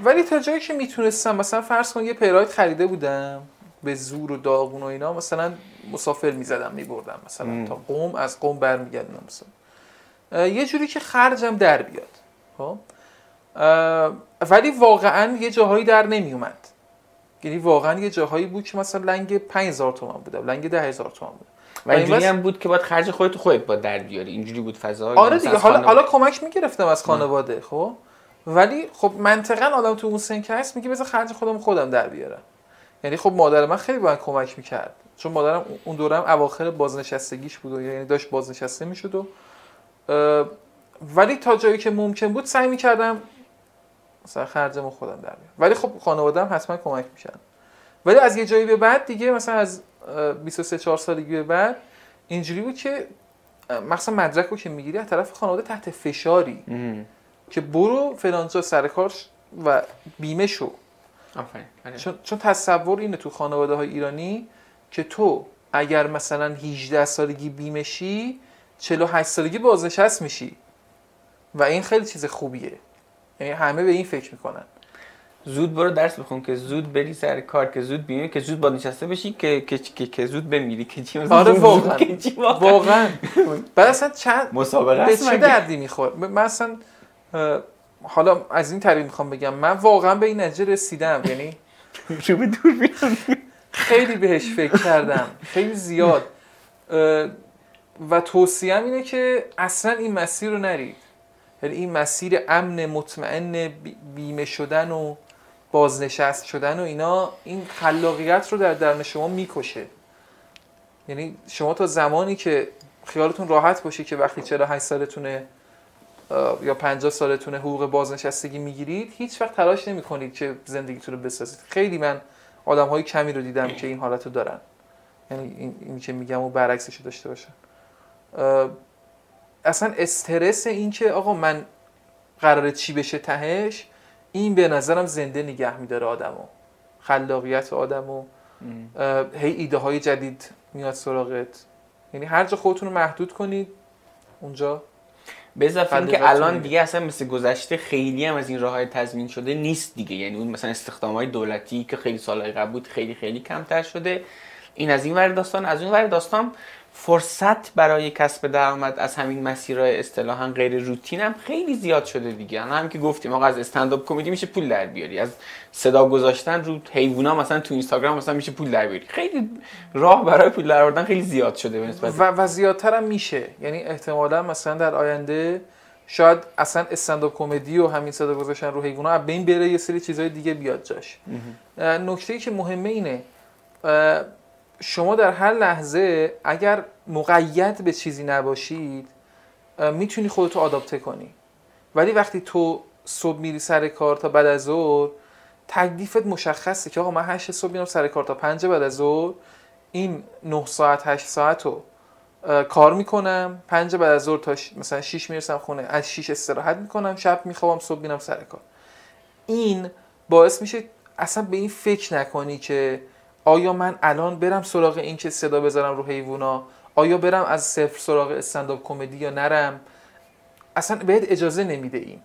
ولی تا جایی که می‌تونستم مثلا فرض کن یه پیراید خریده بودم به زور و داغون و اینا مثلا مسافر می‌زدم میبردم مثلا ام. تا قوم از قوم برمیگردم مثلا. یه جوری که خرجم در بیاد خب؟ ولی واقعا یه جاهایی در نمیومد یعنی واقعا یه جاهایی بود که مثلا لنگ 5000 تومان بوده لنگ 10000 تومان بود. و اینجوری هم بود که باید خرج خودت خودت با در بیاری. اینجوری بود فضا؟ آره دیگه حالا حالا کمک می‌گرفتم از خانواده خب؟ ولی خب منطقا آدم تو اون سن که هست میگه بذار خرج خودم خودم در بیارم. یعنی خب مادر من خیلی باید کمک می‌کرد. چون مادرم اون دورم اواخر بازنشستگیش بود و یعنی داشت بازنشسته می‌شد و ولی تا جایی که ممکن بود سعی می‌کردم مثلا خرجمو خودم در بیارم. ولی خب هم حتما کمک میشن ولی از یه جایی به بعد دیگه مثلا از 23 4 سالگی به بعد اینجوری بود که مثلا مدرک رو که می‌گیری از طرف خانواده تحت فشاری. که برو فلانجا سر کار و بیمه شو. آره. چون, چون تصور اینه تو خانواده های ایرانی که تو اگر مثلا 18 سالگی بیمه شی 48 سالگی بازنشست میشی. و این خیلی چیز خوبیه. یعنی همه به این فکر می‌کنن. زود برو درس بخون که زود بری سر کار که زود بیمی که زود بازنشسته بشی که که که, که زود بمیری. که چی آره واقعا. واقعا. بعد اصلا چند مسابقه به چه دردی میخور من اصلا حالا از این طریق می‌خوام بگم من واقعا به این نتیجه رسیدم یعنی دور خیلی بهش فکر کردم خیلی زیاد. و توصیم اینه که اصلا این مسیر رو نرید. یعنی این مسیر امن مطمئن بیمه شدن و بازنشست شدن و اینا این خلاقیت رو در درن شما می‌کشه. یعنی شما تا زمانی که خیالتون راحت باشه که وقتی 48 سالتونه یا 50 سالتونه حقوق بازنشستگی می‌گیرید هیچ وقت تلاش نمی کنید که زندگیتون رو بسازید. خیلی من آدم های کمی رو دیدم که این حالت رو دارن. یعنی این, این که میگم و برعکسش رو داشته باشن. اصلا استرس این که آقا من قراره چی بشه تهش این به نظرم زنده نگه میداره آدمو. خلاقیت آدمو. هی ایده های جدید میاد سراغت. یعنی هر جا خودتون رو محدود کنید اونجا به اضافه که الان دیگه اصلا مثل گذشته خیلی هم از این راه های تضمین شده نیست دیگه. یعنی اون مثلا استخدام های دولتی که خیلی سالهای قبل بود خیلی خیلی کمتر شده. این از این ور داستان از اون ور داستان فرصت برای کسب درآمد از همین مسیرهای اصطلاحا غیر روتین هم خیلی زیاد شده دیگه. هم که گفتیم آقا از استنداپ کمدی میشه پول در بیاری. از صدا گذاشتن رو حیوونا مثلا تو اینستاگرام مثلا میشه پول در بیاری. خیلی راه برای پول در آوردن خیلی زیاد شده به و, و زیادتر هم میشه. یعنی احتمالا مثلا در آینده شاید اصلا استنداپ کمدی و همین صدا گذاشتن رو حیوونا به این بره یه سری چیزهای دیگه بیاد جاش. نکته ای که مهمه اینه شما در هر لحظه اگر مقید به چیزی نباشید می‌تونی خودتو آداپته کنی. ولی وقتی تو صبح میری سر کار تا بعد از ظهر تکلیفت مشخصه که آقا من 8 صبح میرم سر کار تا 5 بعد از ظهر این 9 ساعت 8 ساعت رو کار می‌کنم 5 بعد از ظهر تا مثلا 6 می‌رسم خونه از 6 استراحت می‌کنم شب میخوابم صبح میرم سر کار. این باعث میشه اصلا به این فکر نکنی که آیا من الان برم سراغ این که صدا بذارم رو حیوونا؟ آیا برم از صفر سراغ استنداپ کمدی یا نرم؟ اصلا بهت اجازه نمیده این.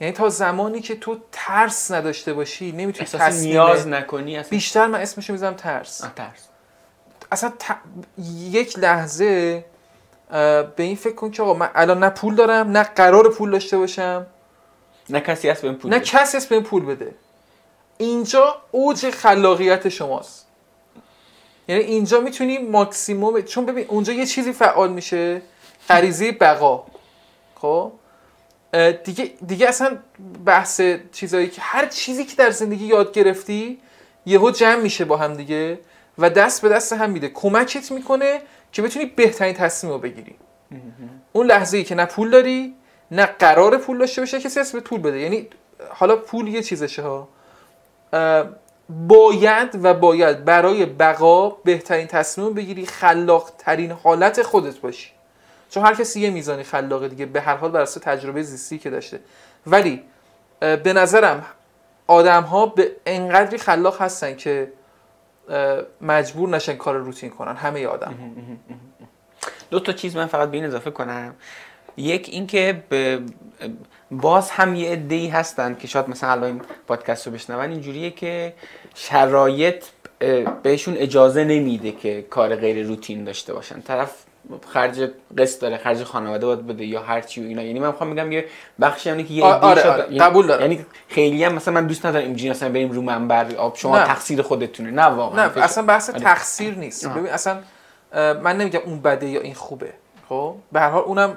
یعنی تا زمانی که تو ترس نداشته باشی نمی‌تونی تصمیم نیاز نکنی اصلا. بیشتر من اسمشو می‌ذارم ترس. ترس. اصلا یک لحظه به این فکر کن که آقا من الان نه پول دارم نه قرار پول داشته باشم. نه کسی هست بهم پول نه کسی هست بهم پول بده. اینجا اوج خلاقیت شماست. یعنی اینجا می‌تونی ماکسیموم چون ببین اونجا یه چیزی فعال میشه. غریزه بقا. خب؟ دیگه دیگه اصلا بحث چیزایی که هر چیزی که در زندگی یاد گرفتی یهو جمع میشه با هم دیگه و دست به دست هم میده. کمکت می‌کنه که بتونی بهترین تصمیم رو بگیری. اون لحظه ای که نه پول داری نه قرار پول داشته باشه کسی به پول بده. یعنی حالا پول یه چیزشه ها. باید و باید برای بقا بهترین تصمیم بگیری خلاق ترین حالت خودت باشی. چون هر کسی یه میزانی خلاقه دیگه به هر حال بر تجربه زیستی که داشته. ولی به نظرم آدم ها به انقدری خلاق هستن که مجبور نشن کار روتین کنن همه آدم. دو تا چیز من فقط به این اضافه کنم. یک اینکه باز هم یه ای هستن که شاید مثلا الان این پادکست رو بشنون اینجوریه که شرایط بهشون اجازه نمیده که کار غیر روتین داشته باشن طرف خرج قسط داره خرج خانواده باید بده یا هر چی و اینا یعنی من می‌خوام بگم یه بخشی همینه که یه عده‌ای آره، آره. یعنی- قبول دارم. یعنی خیلی هم مثلا من دوست ندارم اینجوری مثلا بریم رو منبر آب شما نه. تقصیر خودتونه نه واقعا نه اصلا بحث آره. تقصیر نیست آه. ببین اصلا من نمیگم اون بده یا این خوبه خب به هر حال اونم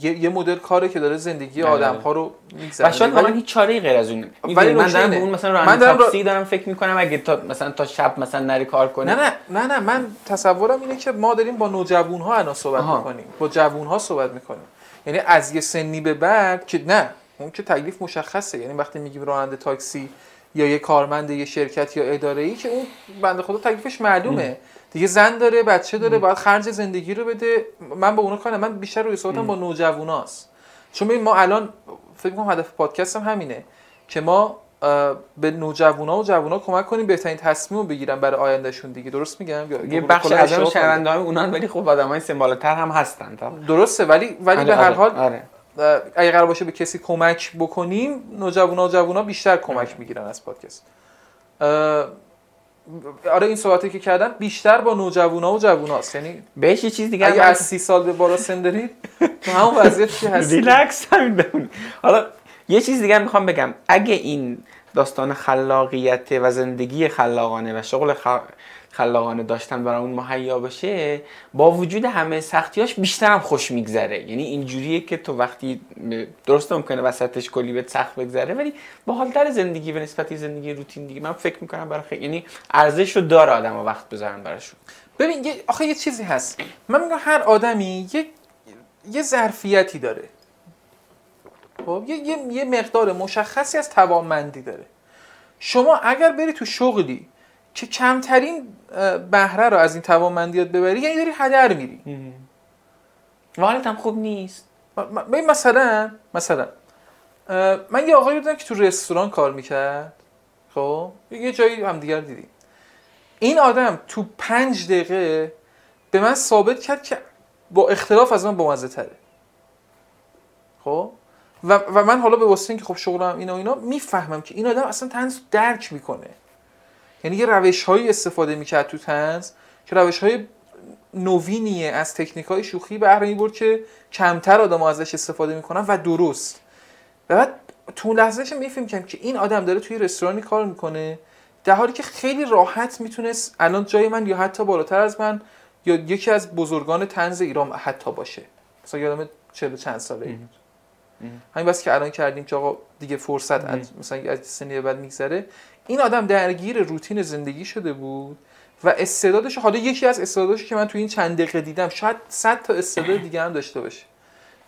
یه, یه مدل کاره که داره زندگی بله، آدم بله. ها رو میگذره و شاید واقعا هیچ چاره غیر از اون ولی من دارم. اون مثلا من راننده دارم را- تاکسی دارم فکر می‌کنم اگه تا مثلا تا شب مثلا نری کار کنه نه نه نه نه من تصورم اینه که ما داریم با نوجوان ها الان صحبت آها. می‌کنیم. با جوون ها صحبت می‌کنیم. یعنی از یه سنی به بعد که نه اون که تکلیف مشخصه. یعنی وقتی میگیم راننده تاکسی یا یه کارمند یه شرکت یا اداره ای که اون بنده خدا تکلیفش معلومه. دیگه زن داره بچه داره باید خرج زندگی رو بده. من با اونا کارم من بیشتر روی صحبتم با نوجواناست. چون ما الان فکر کنم هدف پادکست هم همینه که ما به نوجوانا و جوونا کمک کنیم بهترین تصمیم رو بگیرن برای آیندهشون دیگه. درست میگم؟ یه بخش از اون؟ شنونده های اونان ولی خب آدمای سن بالاتر هم هستن تا. درسته ولی ولی به آره، هر آره، حال آره. اگه قرار باشه به کسی کمک بکنیم نوجوانا و جوونا بیشتر کمک می‌گیرن از پادکست. آره این صحبتی که کردم بیشتر با نوجوانا و جووناست یعنی بهش یه چیز دیگه اگه از سی سال به بالا سن دارید تو همون وضعیت که هستید. ریلکس همین بمون حالا یه چیز دیگه می‌خوام بگم. اگه این داستان خلاقیت و زندگی خلاقانه و شغل خ- خلاقانه داشتن برامون مهیا بشه با وجود همه سختیاش بیشتر هم خوش میگذره. یعنی اینجوریه که تو وقتی درست ممکنه وسطش کلی بهت سخت بگذره ولی با حالتر زندگی به نسبت زندگی روتین دیگه من فکر می‌کنم برای خیلی یعنی ارزش رو داره آدم وقت بذارن براشون. ببین آخه یه چیزی هست. من میگم هر آدمی یه یه ظرفیتی داره. خب یه, یه, یه مقدار مشخصی از توانمندی داره. شما اگر بری تو شغلی که کمترین بهره رو از این توانمندیات ببری؟ یعنی داری هدر میری. و حالت هم خوب نیست. ببین مثلا مثلا من یه آقایی بودم که تو رستوران کار می‌کرد. خب؟ یه جایی هم دیگر دیدیم. این آدم تو پنج دقیقه به من ثابت کرد که با اختلاف از من بامزه تره خب؟ و, و من حالا به واسطه اینکه خب شغلم اینا و اینا می‌فهمم که این آدم اصلا تنز درک می‌کنه. یعنی یه روش هایی استفاده می‌کرد تو تنز که روش های نوینیه از تکنیک های شوخی بهره می‌برد که کمتر آدم ازش استفاده می‌کنن و درست. و بعد تو لحظهش می‌فهمم که این آدم داره توی رستورانی کار می‌کنه در حالی که خیلی راحت می‌تونست الان جای من یا حتی بالاتر از من یا یکی از بزرگان تنز ایران حتی باشه. مثلا یادم چهل و چند ساله همین بس که الان کردیم که آقا دیگه فرصت مثلا از سنی بعد میگذره. این آدم درگیر روتین زندگی شده بود و استعدادش حالا یکی از استعداداش که من تو این چند دقیقه دیدم شاید 100 تا استعداد دیگه هم داشته باشه.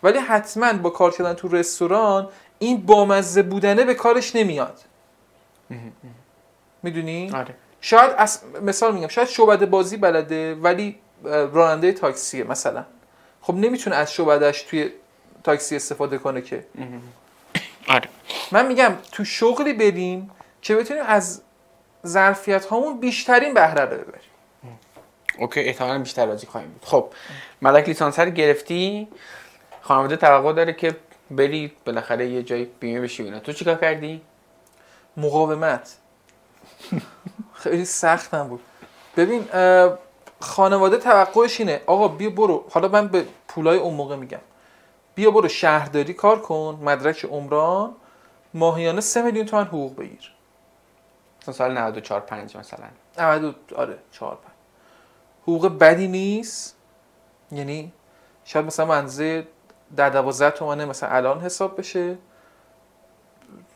ولی حتما با کار کردن تو رستوران این بامزه بودنه به کارش نمیاد. می‌دونی؟ آره. شاید از مثال میگم شاید شعبده بازی بلده ولی راننده تاکسیه مثلا. خب نمی‌تونه از شعبدهش توی تاکسی استفاده کنه که. آره. من میگم تو شغلی بریم که بتونیم از ظرفیت هامون بیشترین بهره رو ببریم. اوکی احتمالاً بیشتر راضی خواهیم بود. خب مدرک لیسانس رو گرفتی. خانواده توقع داره که بری بالاخره یه جایی بیمه بشی اینا. تو چیکار کردی؟ مقاومت. خیلی سختم بود. ببین خانواده توقعش اینه. آقا بیا برو. حالا من به پولای اون موقع میگم. بیا برو شهرداری کار کن. مدرک عمران. ماهیانه سه میلیون تومن حقوق بگیر. مثلا سال 94 5 مثلا. 90 آره 4 5 حقوق بدی نیست. یعنی شاید مثلا منزه در 12 تومنه مثلا الان حساب بشه.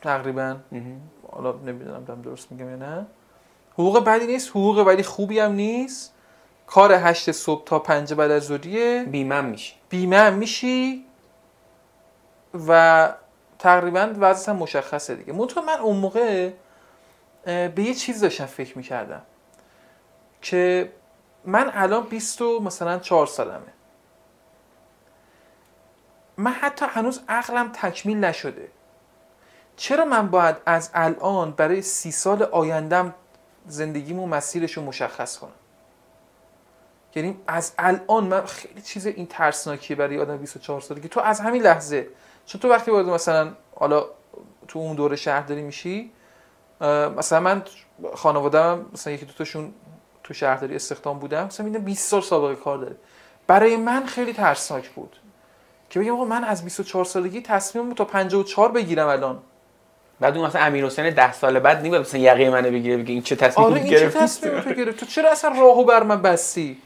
تقریبا. حالا نمی‌دونم دارم درست میگم یا نه. حقوق بدی نیست حقوق ولی خوبی هم نیست. کار هشت صبح تا پنج بعد از ظهریه. بیمه میشی بیمه میشی. و تقریبا وضعیت هم مشخصه دیگه. منتها من اون موقع به یه چیز داشتم فکر می‌کردم که من الان 20 و مثلا چهار سالمه. من حتی هنوز عقلم تکمیل نشده. چرا من باید از الان برای سی سال آیندم زندگیمو مسیرش رو مشخص کنم؟ یعنی از الان من خیلی چیز این ترسناکیه برای آدم 24 ساله که تو از همین لحظه چون تو وقتی وارد مثلا حالا تو اون دوره شهرداری میشی مثلا من خانواده‌ام مثلا یکی دو تاشون تو شهرداری استخدام بودم مثلا می‌دونم 20 سال سابقه کار داره. برای من خیلی ترسناک بود که بگم آقا من از 24 سالگی تصمیم تا 54 بگیرم الان. بعد اون مثلا امیر حسین 10 سال بعد نمیاد مثلا یقه منو بگیره بگه این چه تصمیمی آره این چه تصمیمی تو گرفت تو چرا اصلا راهو بر من بستی؟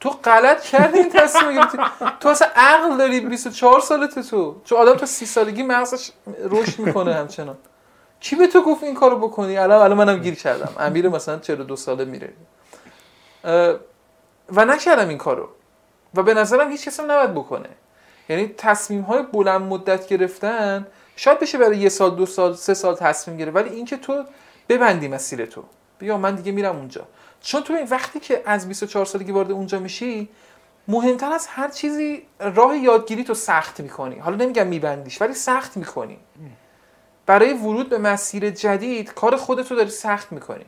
تو غلط کردی این تصمیم گرفتی. تو اصلا عقل داری 24 سالت تو. چون آدم تا 30 سالگی مغزش رشد می‌کنه همچنان. کی به تو گفت این کارو بکنی؟ الان الان منم گیر کردم. امیر مثلا 42 ساله میره. و نکردم این کارو. و به نظرم هیچ کسی نباید بکنه. یعنی تصمیم های بلند مدت گرفتن شاید بشه برای یه سال دو سال سه سال تصمیم گرفت ولی اینکه تو ببندی مسیر تو. بیا من دیگه میرم اونجا. چون تو این وقتی که از 24 سالگی وارد اونجا میشی مهمتر از هر چیزی راه یادگیری تو سخت می‌کنی. حالا نمیگم میبندیش ولی سخت می‌کنی. برای ورود به مسیر جدید کار خودتو داری سخت می‌کنی.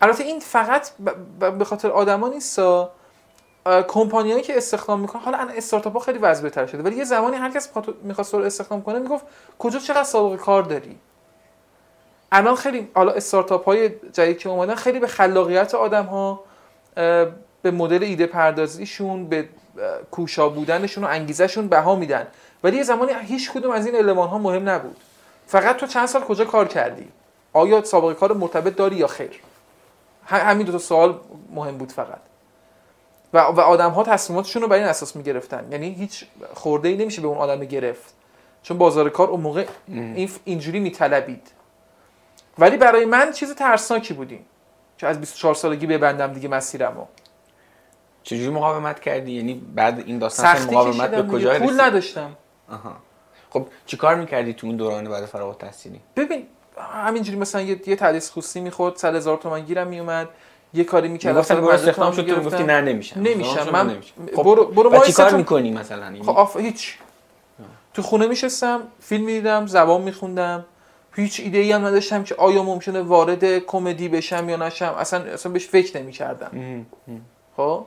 البته این فقط به خاطر آدما نیستا کمپانیایی که استخدام می‌کنن. حالا الان استارتاپ ها خیلی وضع بهتر شده ولی یه زمانی هر کس می‌خواست رو استخدام کنه می‌گفت کجا چقدر سابقه کار داری؟ الان خیلی حالا استارتاپ های جدید که اومدن خیلی به خلاقیت آدم ها به مدل ایده پردازیشون به کوشا بودنشون و انگیزشون بها میدن. ولی یه زمانی هیچ کدوم از این المان ها مهم نبود. فقط تو چند سال کجا کار کردی؟ آیا سابقه کار مرتبط داری یا خیر؟ همین دو تا سوال مهم بود فقط. و, و آدم ها تصمیماتشون رو بر این اساس می‌گرفتن. یعنی هیچ خورده ای نمیشه به اون آدم گرفت. چون بازار کار اون موقع این اینجوری میطلبید. ولی برای من چیز ترسناکی بودیم که از 24 سالگی ببندم دیگه مسیرمو. چجوری مقاومت کردی؟ یعنی بعد این داستان مقاومت به کجا دیگه. پول رسید؟ نداشتم. آها. خب چیکار می‌کردی تو اون دوران بعد فارغ التحصیلی ببین همینجوری مثلا یه, یه تدریس خصوصی می‌خورد 100 هزار تومن گیرم میومد یه کاری می‌کردم برو 150 استخدام شد تو می‌گرفتم. نه نمیشم نمیشم من نمیشم. خب برو برو ما چیکار می‌کنی مثلا؟ یعنی خب آف... هیچ. تو خونه میشستم فیلم می‌دیدم زبان میخوندم. هیچ ایده ای هم نداشتم که آیا ممکنه وارد کمدی بشم یا نشم. اصلا اصلا بهش فکر نمی‌کردم. خب؟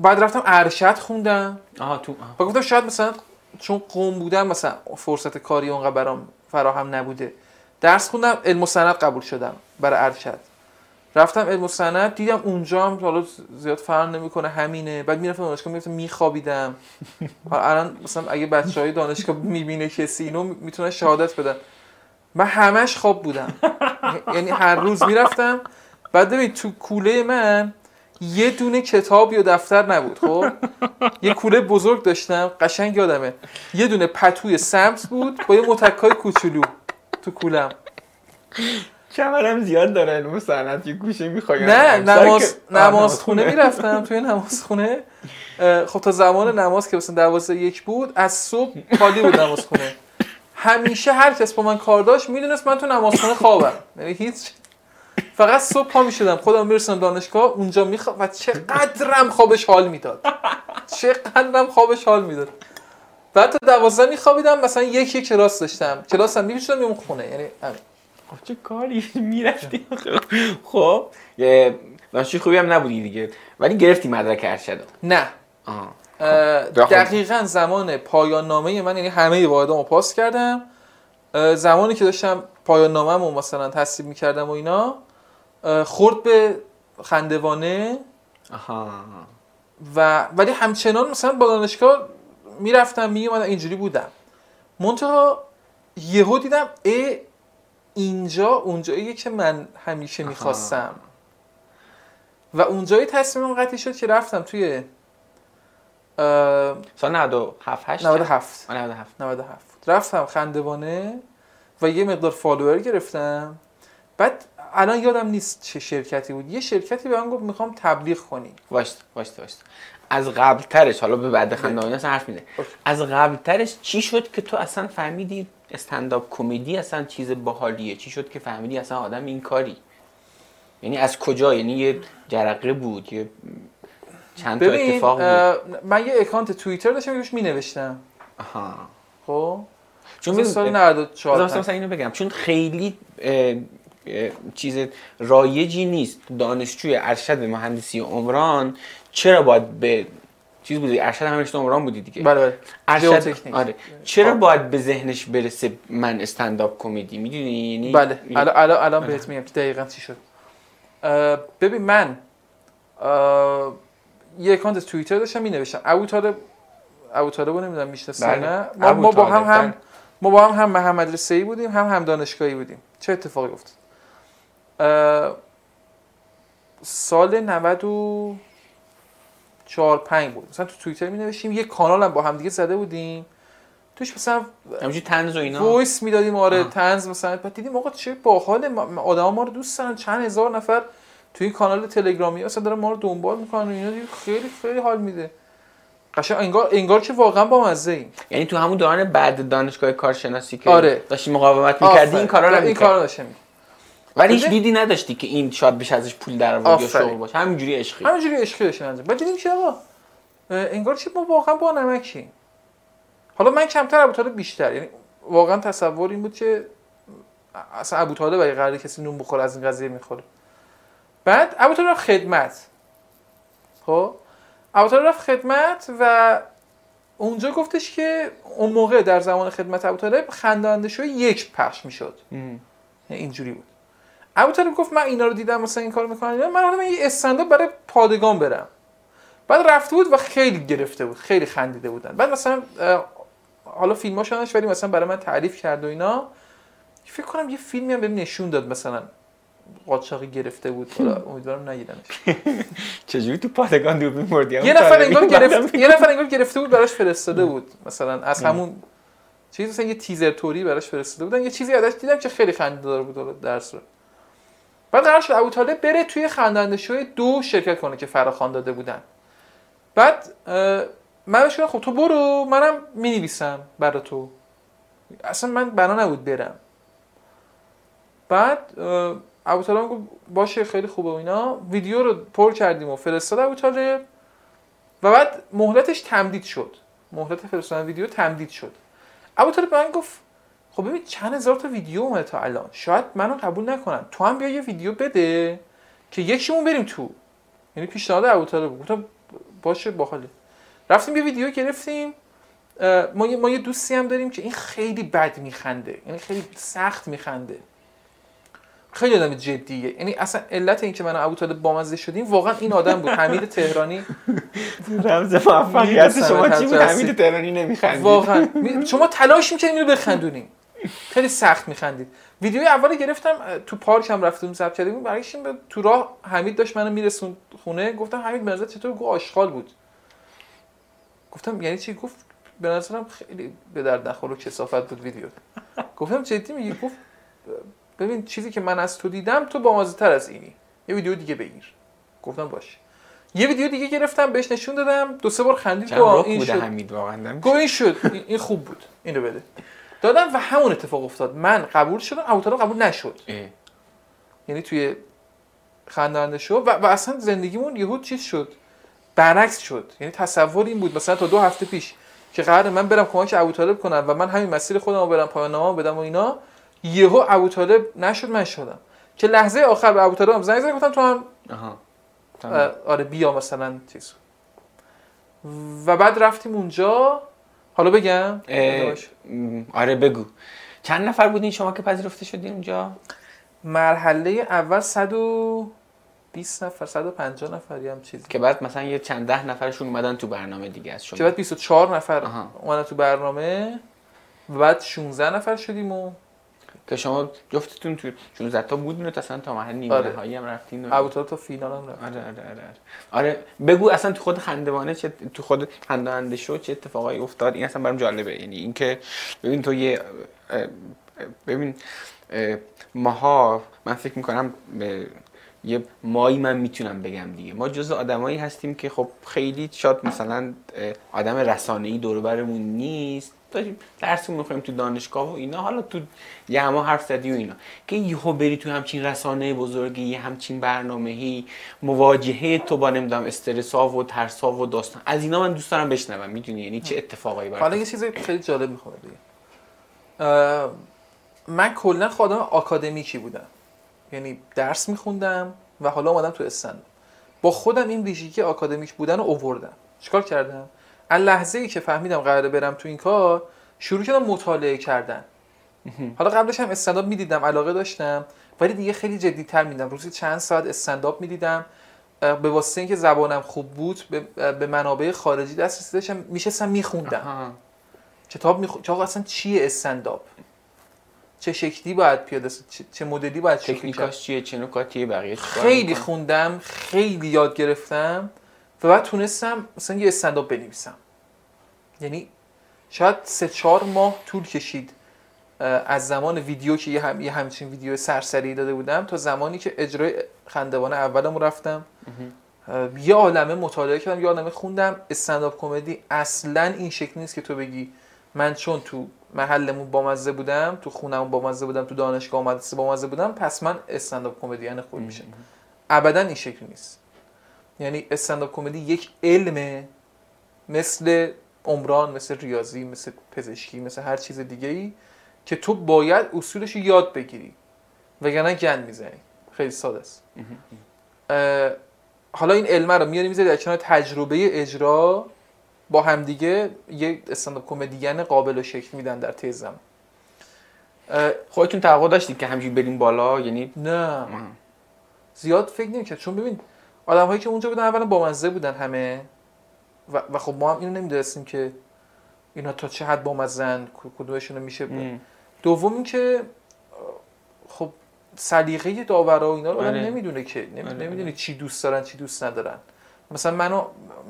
بعد رفتم ارشد خوندم. آها تو آها. و گفتم شاید مثلا چون قوم بودم مثلا فرصت کاری اونقدر برام فراهم نبوده. درس خوندم علم و سند قبول شدم برای ارشد. رفتم علم و سند دیدم اونجا هم حالا زیاد فرق نمی‌کنه همینه. بعد می‌رفتم دانشگاه می‌رفتم میخوابیدم. الان مثلا اگه بچه های دانشگاه می‌بینه کسی اینو می‌تونه شهادت بدن. من همش خواب بودم. یعنی هر روز می‌رفتم. بعد ببین تو کوله من یه دونه کتاب یا دفتر نبود خب؟ یه کوله بزرگ داشتم قشنگ یادمه. یه دونه پتوی سمت بود با یه متکای کوچولو تو کولم. کمرم زیاد داره علم سنت یه گوشه می‌خوای. نه نماز نماز خونه می‌رفتم توی نماز خونه خب تا زمان نماز که مثلا دوازده یک بود از صبح خالی بود نماز خونه همیشه هر کس با من کار داشت می‌دونست من تو نماز خونه خوابم. یعنی هیچ فقط صبح پا می‌شدم. خودم می‌رسم دانشگاه اونجا می‌خوام و چقدرم خوابش حال می‌داد. چقدرم خوابش حال می‌داد. بعد تا دوازده میخوابیدم مثلا یک یک کلاس داشتم. کلاسم میپیچیدم میام خونه. یعنی. خب چه کاری؟ می‌رفتی؟ خب. یه دانشجوی خوبی هم نبودی دیگه. ولی گرفتی مدرک ارشد. نه. اه، خب. دقیقا زمان پایان نامه من یعنی همه واحدامو پاس کردم. زمانی که داشتم پایان نامه مثلا تصویب می‌کردم و اینا خورد به خندوانه آها. و ولی همچنان مثلا با دانشگاه می‌رفتم میومدم اینجوری بودم. منتها یهو دیدم ای اینجا اونجاییه که من همیشه می‌خواستم. و اونجایی تصمیمم قطعی شد که رفتم توی سال 97 8 97 97 97 رفتم خندوانه و یه مقدار فالوور گرفتم. بعد الان یادم نیست چه شرکتی بود. یه شرکتی به من گفت می‌خوام تبلیغ کنی. وایست وایست وایست از قبل ترش حالا به بعد اصلا حرف میده. از قبل ترش چی شد که تو اصلا فهمیدی استنداپ کمدی اصلا چیز باحالیه؟ چی شد که فهمیدی اصلا آدم این کاری؟ یعنی از کجا؟ یعنی یه جرقه بود یه چند تا اتفاق بود من یه account توییتر داشتم روش می نوشتم آها. خب؟ چون سال بذار 94 مثلا اینو بگم. چون خیلی چیز رایجی نیست. دانشجوی ارشد مهندسی عمران چرا باید به چیز بودی؟ ارشد هم رشته عمران بودی دیگه. بله بله. ارشد. آره. چرا خب. باید به ذهنش برسه من استنداپ کمدی؟ می‌دونی؟ یعنی بله. الان الان الان بهت میگم دقیقا چی شد. ببین من یه account توییتر داشتم می نوشتم ابو طالب ابو طالب نمی‌دونم می‌شناسی بله. نه؟ ما, ما با هم هم بله. ما با هم هم محمد مدرسه‌ای بودیم هم هم دانشگاهی بودیم. چه اتفاقی افتاد؟ سال 94 5 بود مثلا تو توییتر می نوشتیم یه کانال هم با هم دیگه زده بودیم توش مثلا همینجوری طنز و اینا voice می‌دادیم آره. طنز مثلا بعد دیدیم آقا چه باحال آدما ما رو دوست دارن چند هزار نفر توی این کانال تلگرامی اصلا دارن ما رو دنبال می‌کنن و اینا خیلی خیلی حال میده قشنگ انگار انگار که واقعا با مزه ایم یعنی تو همون دوران بعد دانشگاه کارشناسی که آره. داشتی مقاومت می‌کردی این کارا رو این. کارا داشتم. ولی هیچ دیدی نداشتی که این شاید بشه ازش پول در آورد یا. شغل باشه. همینجوری عشقی. همینجوری عشقی داشتیم انجام بعد دیدیم که آقا انگار که ما واقعا با نمکیم حالا من کمتر ابوطالب بیشتر. یعنی واقعا تصور این بود که اصلا ابوطالب اگه قراره کسی نون بخوره از این قضیه می‌خوره. بعد ابوطالب رفت خدمت. خب؟ ابوطالب رفت خدمت و اونجا گفتش که اون موقع در زمان خدمت ابوطالب خندانده شو یک پخش می‌شد. یعنی اینجوری بود. ابو طالب گفت من اینا رو دیدم مثلا این کار می‌کنن من حالا یه استنداپ برای پادگان برم. بعد رفته بود و خیلی گرفته بود خیلی خندیده بودن. بعد مثلا حالا فیلماشو نداشت ولی مثلا برای من تعریف کرد و اینا. فکر کنم یه فیلمی هم بهم نشون داد مثلا قاچاقی گرفته بود. حالا امیدوارم نگیرنش چجوری تو پادگان دوربین بردی یه نفر انگار گرفت یه نفر انگار گرفته بود براش فرستاده بود. مثلا از همون چیز مثلا یه تیزر توری براش فرستاده بودن یه چیزی ازش دیدم که خیلی خنده‌دار بود درس رو. بعد قرار شد ابو طالب بره توی خندنده شوی دو شرکت کنه که فراخوان داده بودن. بعد من بهش خب تو برو منم می‌نویسم برای تو. اصلا من بنا نبود برم. بعد اه، ابو طالب گفت باشه خیلی خوبه و اینا. ویدیو رو پر کردیم و فرستاد ابو طالب. و بعد مهلتش تمدید شد. مهلت فرستادن ویدیو تمدید شد. ابو به من گفت خب ببین چند هزار تا ویدیو اومده تا الان. شاید منو قبول نکنن. تو هم بیا یه ویدیو بده که یکیمون بریم تو. یعنی پیشنهاد ابو طالب بود. گفتم باشه باحاله. رفتیم یه ویدیو گرفتیم. ما یه, ما یه دوستی هم داریم که این خیلی بد میخنده. یعنی خیلی سخت میخنده. خیلی آدم جدیه. یعنی اصلا علت این که من ابو طالب بامزه شدیم واقعا این آدم بود. حمید تهرانی. رمز موفقیت شما چی بود. حمید تهرانی. نمیخندید. واقعا. شما تلاش می‌کنید اینو بخندونیم خیلی سخت میخندید. ویدیوی اول گرفتم تو پارک هم رفتیم ضبط کردیم برگشتیم به تو راه حمید داشت منو میرسون خونه. گفتم حمید به چطور؟ گفت آشغال بود. گفتم یعنی چی؟ گفت به نظرم خیلی به درد نخور و کسافت بود ویدیو. گفتم جدی میگی؟ گفت ببین چیزی که من از تو دیدم تو با تر از اینی. یه ویدیو دیگه بگیر. گفتم باشه یه ویدیو دیگه گرفتم بهش نشون دادم. دو سه بار خندید. رخ این شد. حمید واقعا؟ گو این شد. این خوب بود. اینو بده. دادم و همون اتفاق افتاد. من قبول شدم ابو طالب قبول نشد. اه. یعنی توی خندنده شد و, و اصلا زندگیمون یهو چیز شد. برعکس شد. یعنی تصور این بود. مثلا تا دو هفته پیش که قرار من برم کمک ابو طالب کنم و من همین مسیر خودم رو برم پایان نامه بدم و اینا یهو ابو طالب نشد من شدم. که لحظه آخر به ابو طالب هم زنگ زدم گفتم تو هم اه، آره بیا مثلا چیز. و بعد رفتیم اونجا. حالا بگم؟ آره بگو. چند نفر بودین شما که پذیرفته شدین اونجا؟ مرحله اول 120 نفر 150 نفر هم چیزی. که بعد مثلا یه چند ده نفرشون اومدن تو برنامه دیگه از شما. که بعد 24 نفر. اومدن تو برنامه و بعد 16 نفر شدیم و که شما جفتتون تو 16 تا بودین و اصلا تا مرحله نیمه آره. نهایی هم رفتین و... ابوطالب تا فینال هم رفت. آره آره آره آره. آره بگو اصلا تو خود خندوانه چه تو خود خنداننده شو چه اتفاقایی افتاد؟ این اصلا برام جالبه. یعنی اینکه ببین تو یه ببین اه، ماها من فکر می‌کنم یه مایی من می‌تونم بگم دیگه. ما جز آدمایی هستیم که خب خیلی شاید مثلا آدم رسانه‌ای دور برمون نیست. داشتیم درسمون می‌خوایم تو دانشگاه و اینا. حالا تو یه همه حرف زدی و اینا. که یهو بری تو همچین رسانه بزرگی یه همچین برنامه‌ای مواجهه تو با نمی‌دونم استرس ها و ترس ها و داستان. از اینا من دوست دارم بشنوم. می‌دونی؟ یعنی چه اتفاقایی حالا برات یه چیز خیلی جالب می‌خوام من کلا خودم آکادمیکی بودم. یعنی درس میخوندم و حالا اومدم تو استند با خودم این ویژگی آکادمیک بودن رو اووردم. چیکار کردم؟ لحظه ای که فهمیدم قراره برم تو این کار شروع کردم مطالعه کردن. حالا قبلش هم استنداپ می‌دیدم علاقه داشتم ولی دیگه خیلی جدیتر میدم روزی چند ساعت استنداپ می‌دیدم. به واسطه اینکه زبانم خوب بود به, منابع خارجی دسترسی داشتم میشستم میخوندم. کتاب میخوندم چه اصلا چیه استنداپ؟ چه شکلی باید پیاده چه, چه مدلی باید شکل تکنیکاش چیه؟ چه نکاتیه؟ بقیه خیلی خوندم خیلی یاد گرفتم. و بعد تونستم مثلا یه استنداپ بنویسم. یعنی شاید سه چهار ماه طول کشید از زمان ویدیو که یه, هم، یه همچین ویدیو سرسری داده بودم تا زمانی که اجرای خندوانه اولم رفتم. یه عالمه مطالعه کردم یه عالمه خوندم. استنداپ کمدی اصلا این شکل نیست که تو بگی من چون تو محلمون بامزه بودم تو خونمون بامزه بودم تو دانشگاه مدرسه بامزه بودم پس من استنداپ کمدین خوب میشم. ابدا این شکل نیست. یعنی استنداپ کمدی یک علمه مثل عمران مثل ریاضی مثل پزشکی مثل هر چیز دیگه ای که تو باید اصولش یاد بگیری وگرنه گند می‌زنی. خیلی ساده است. حالا این علمه رو میاری می‌ذاری در کنار تجربه اجرا با همدیگه یه استنداپ کمدین قابل و شکل میدن در طی زمان. خودتون توقع داشتید که همینجوری بریم بالا؟ یعنی نه. زیاد فکر نمی‌کرد. چون ببین آدم هایی که اونجا بودن اولا با منزه بودن همه. و, و خب ما هم اینو نمی‌دونستیم که اینا تا چه حد بامزن کدومشون میشه دوم اینکه خب سلیقه داورا و اینا رو آره. نمی‌دونه که آره، نمی‌دونه آره. چی دوست دارن چی دوست ندارن. مثلا منو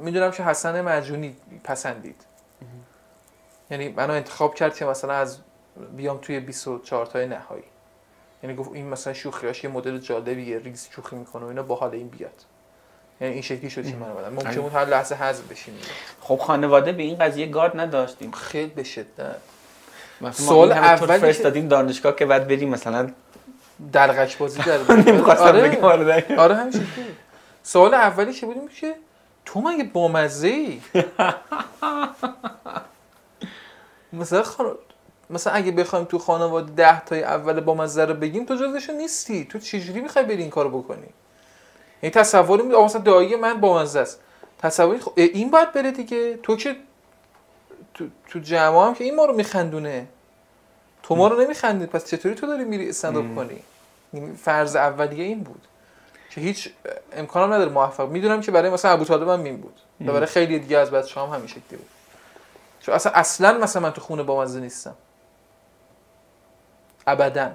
می‌دونم که حسن مجونی پسندید. یعنی منو انتخاب کرد که مثلا از بیام توی 24 تای نهایی. یعنی گفت این مثلا شوخیاش یه مدل جالبیه ریز شوخی می‌کنه و اینا باحال این بیاد. یعنی این شکلی شد که من ممکن بود هر لحظه حذف بشیم. خب خانواده به این قضیه گارد نداشتیم. خیلی به شدت. سوال اولی فرستادیم دانشگاه که بعد بریم مثلا درقش بازی در آره. آره, آره همین سوال اولی که بودیم که تو مگه بامزه ای مثلا خان... مثلا اگه بخوایم تو خانواده ده تای اول با مزه رو بگیم تو جزشون نیستی. تو چجوری می‌خوای بری این کارو بکنی؟ یعنی تصور می مثلا دایی من با مزه است. تصور خب این باید بره دیگه. تو که تو, تو جمع هم که این ما رو میخندونه. تو ما رو نمیخندید پس چطوری تو داری میری استنداپ کنی؟ فرض اولیه این بود که هیچ امکان نداره موفق. می‌دونم که برای مثلا ابو طالب هم این بود و برای خیلی دیگه از بچه‌ها هم همین شکلی بود. چون اصلا اصلا مثلا من تو خونه با مزه نیستم. ابدا.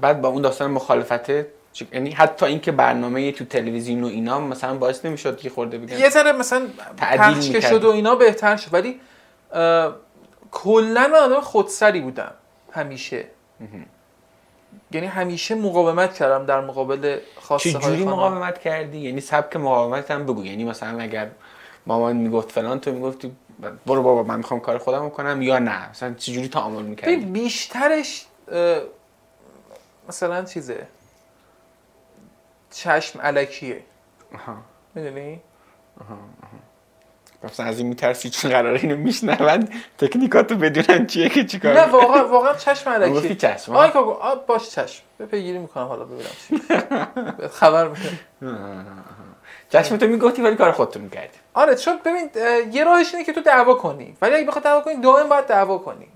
بعد با اون داستان مخالفته یعنی حتی اینکه برنامه تو تلویزیون و اینا مثلا باعث نمی‌شد که خورده بگن یه ذره مثلا پخش که شد و اینا بهتر شد. ولی کلا من آدم خودسری بودم همیشه. یعنی همیشه مقاومت کردم در مقابل خواسته های جوری مقاومت کردی؟ یعنی سبک مقاومت هم بگو. یعنی مثلا اگر مامان می‌گفت فلان تو می‌گفتی برو بابا من می‌خوام کار خودم کنم یا نه؟ مثلا چجوری تعامل می‌کردی؟ بیشترش مثلا چیزه؟ چشم علکیه. می‌دونی؟ مثلا از این میترسی چون قراره اینو میشنون تکنیکاتو بدونن چیه که چیکار نه واقعا واقعا چشم علکی چشم آی باش چشم. به پیگیری می‌کنم حالا ببینم چی. خبر میده چشم تو می‌گفتی ولی کار خودتون می‌کردی. آره چون ببین یه راهش اینه که تو دعوا کنی. ولی اگه بخواد دعوا کنی دائم باید دعوا کنی.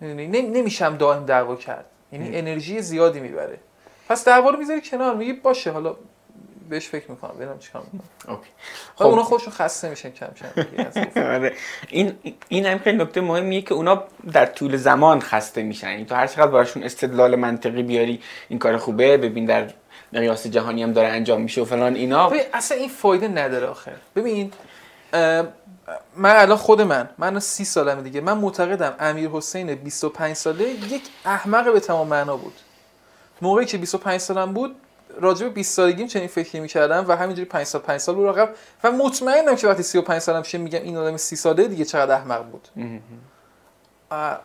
نمیشم دائم دعوا کرد. یعنی انرژی زیادی می‌بره. پس دعوا رو می‌ذاری کنار میگی باشه حالا بهش فکر می‌کنم ببینم چیکار می‌کنم. اوکی. خب اونا خودشون خسته میشن کم کم آره. این این هم خیلی نکته مهمیه که اونا در طول زمان خسته میشن. یعنی تو هر چقدر براشون استدلال منطقی بیاری این کار خوبه ببین در مقیاس جهانی هم داره انجام میشه و فلان اینا. ببین اصلا این فایده نداره آخر ببین من الان خود من من سی سالم دیگه. من معتقدم امیر حسین 25 ساله یک احمق به تمام معنا بود. موقعی که 25 سالم بود راجع به 20 سالگیم چنین فکری می‌کردم و همینجوری 5 سال 5 سال رو و مطمئنم که وقتی 35 سالم شه میگم این آدم 30 ساله دیگه چقدر احمق بود.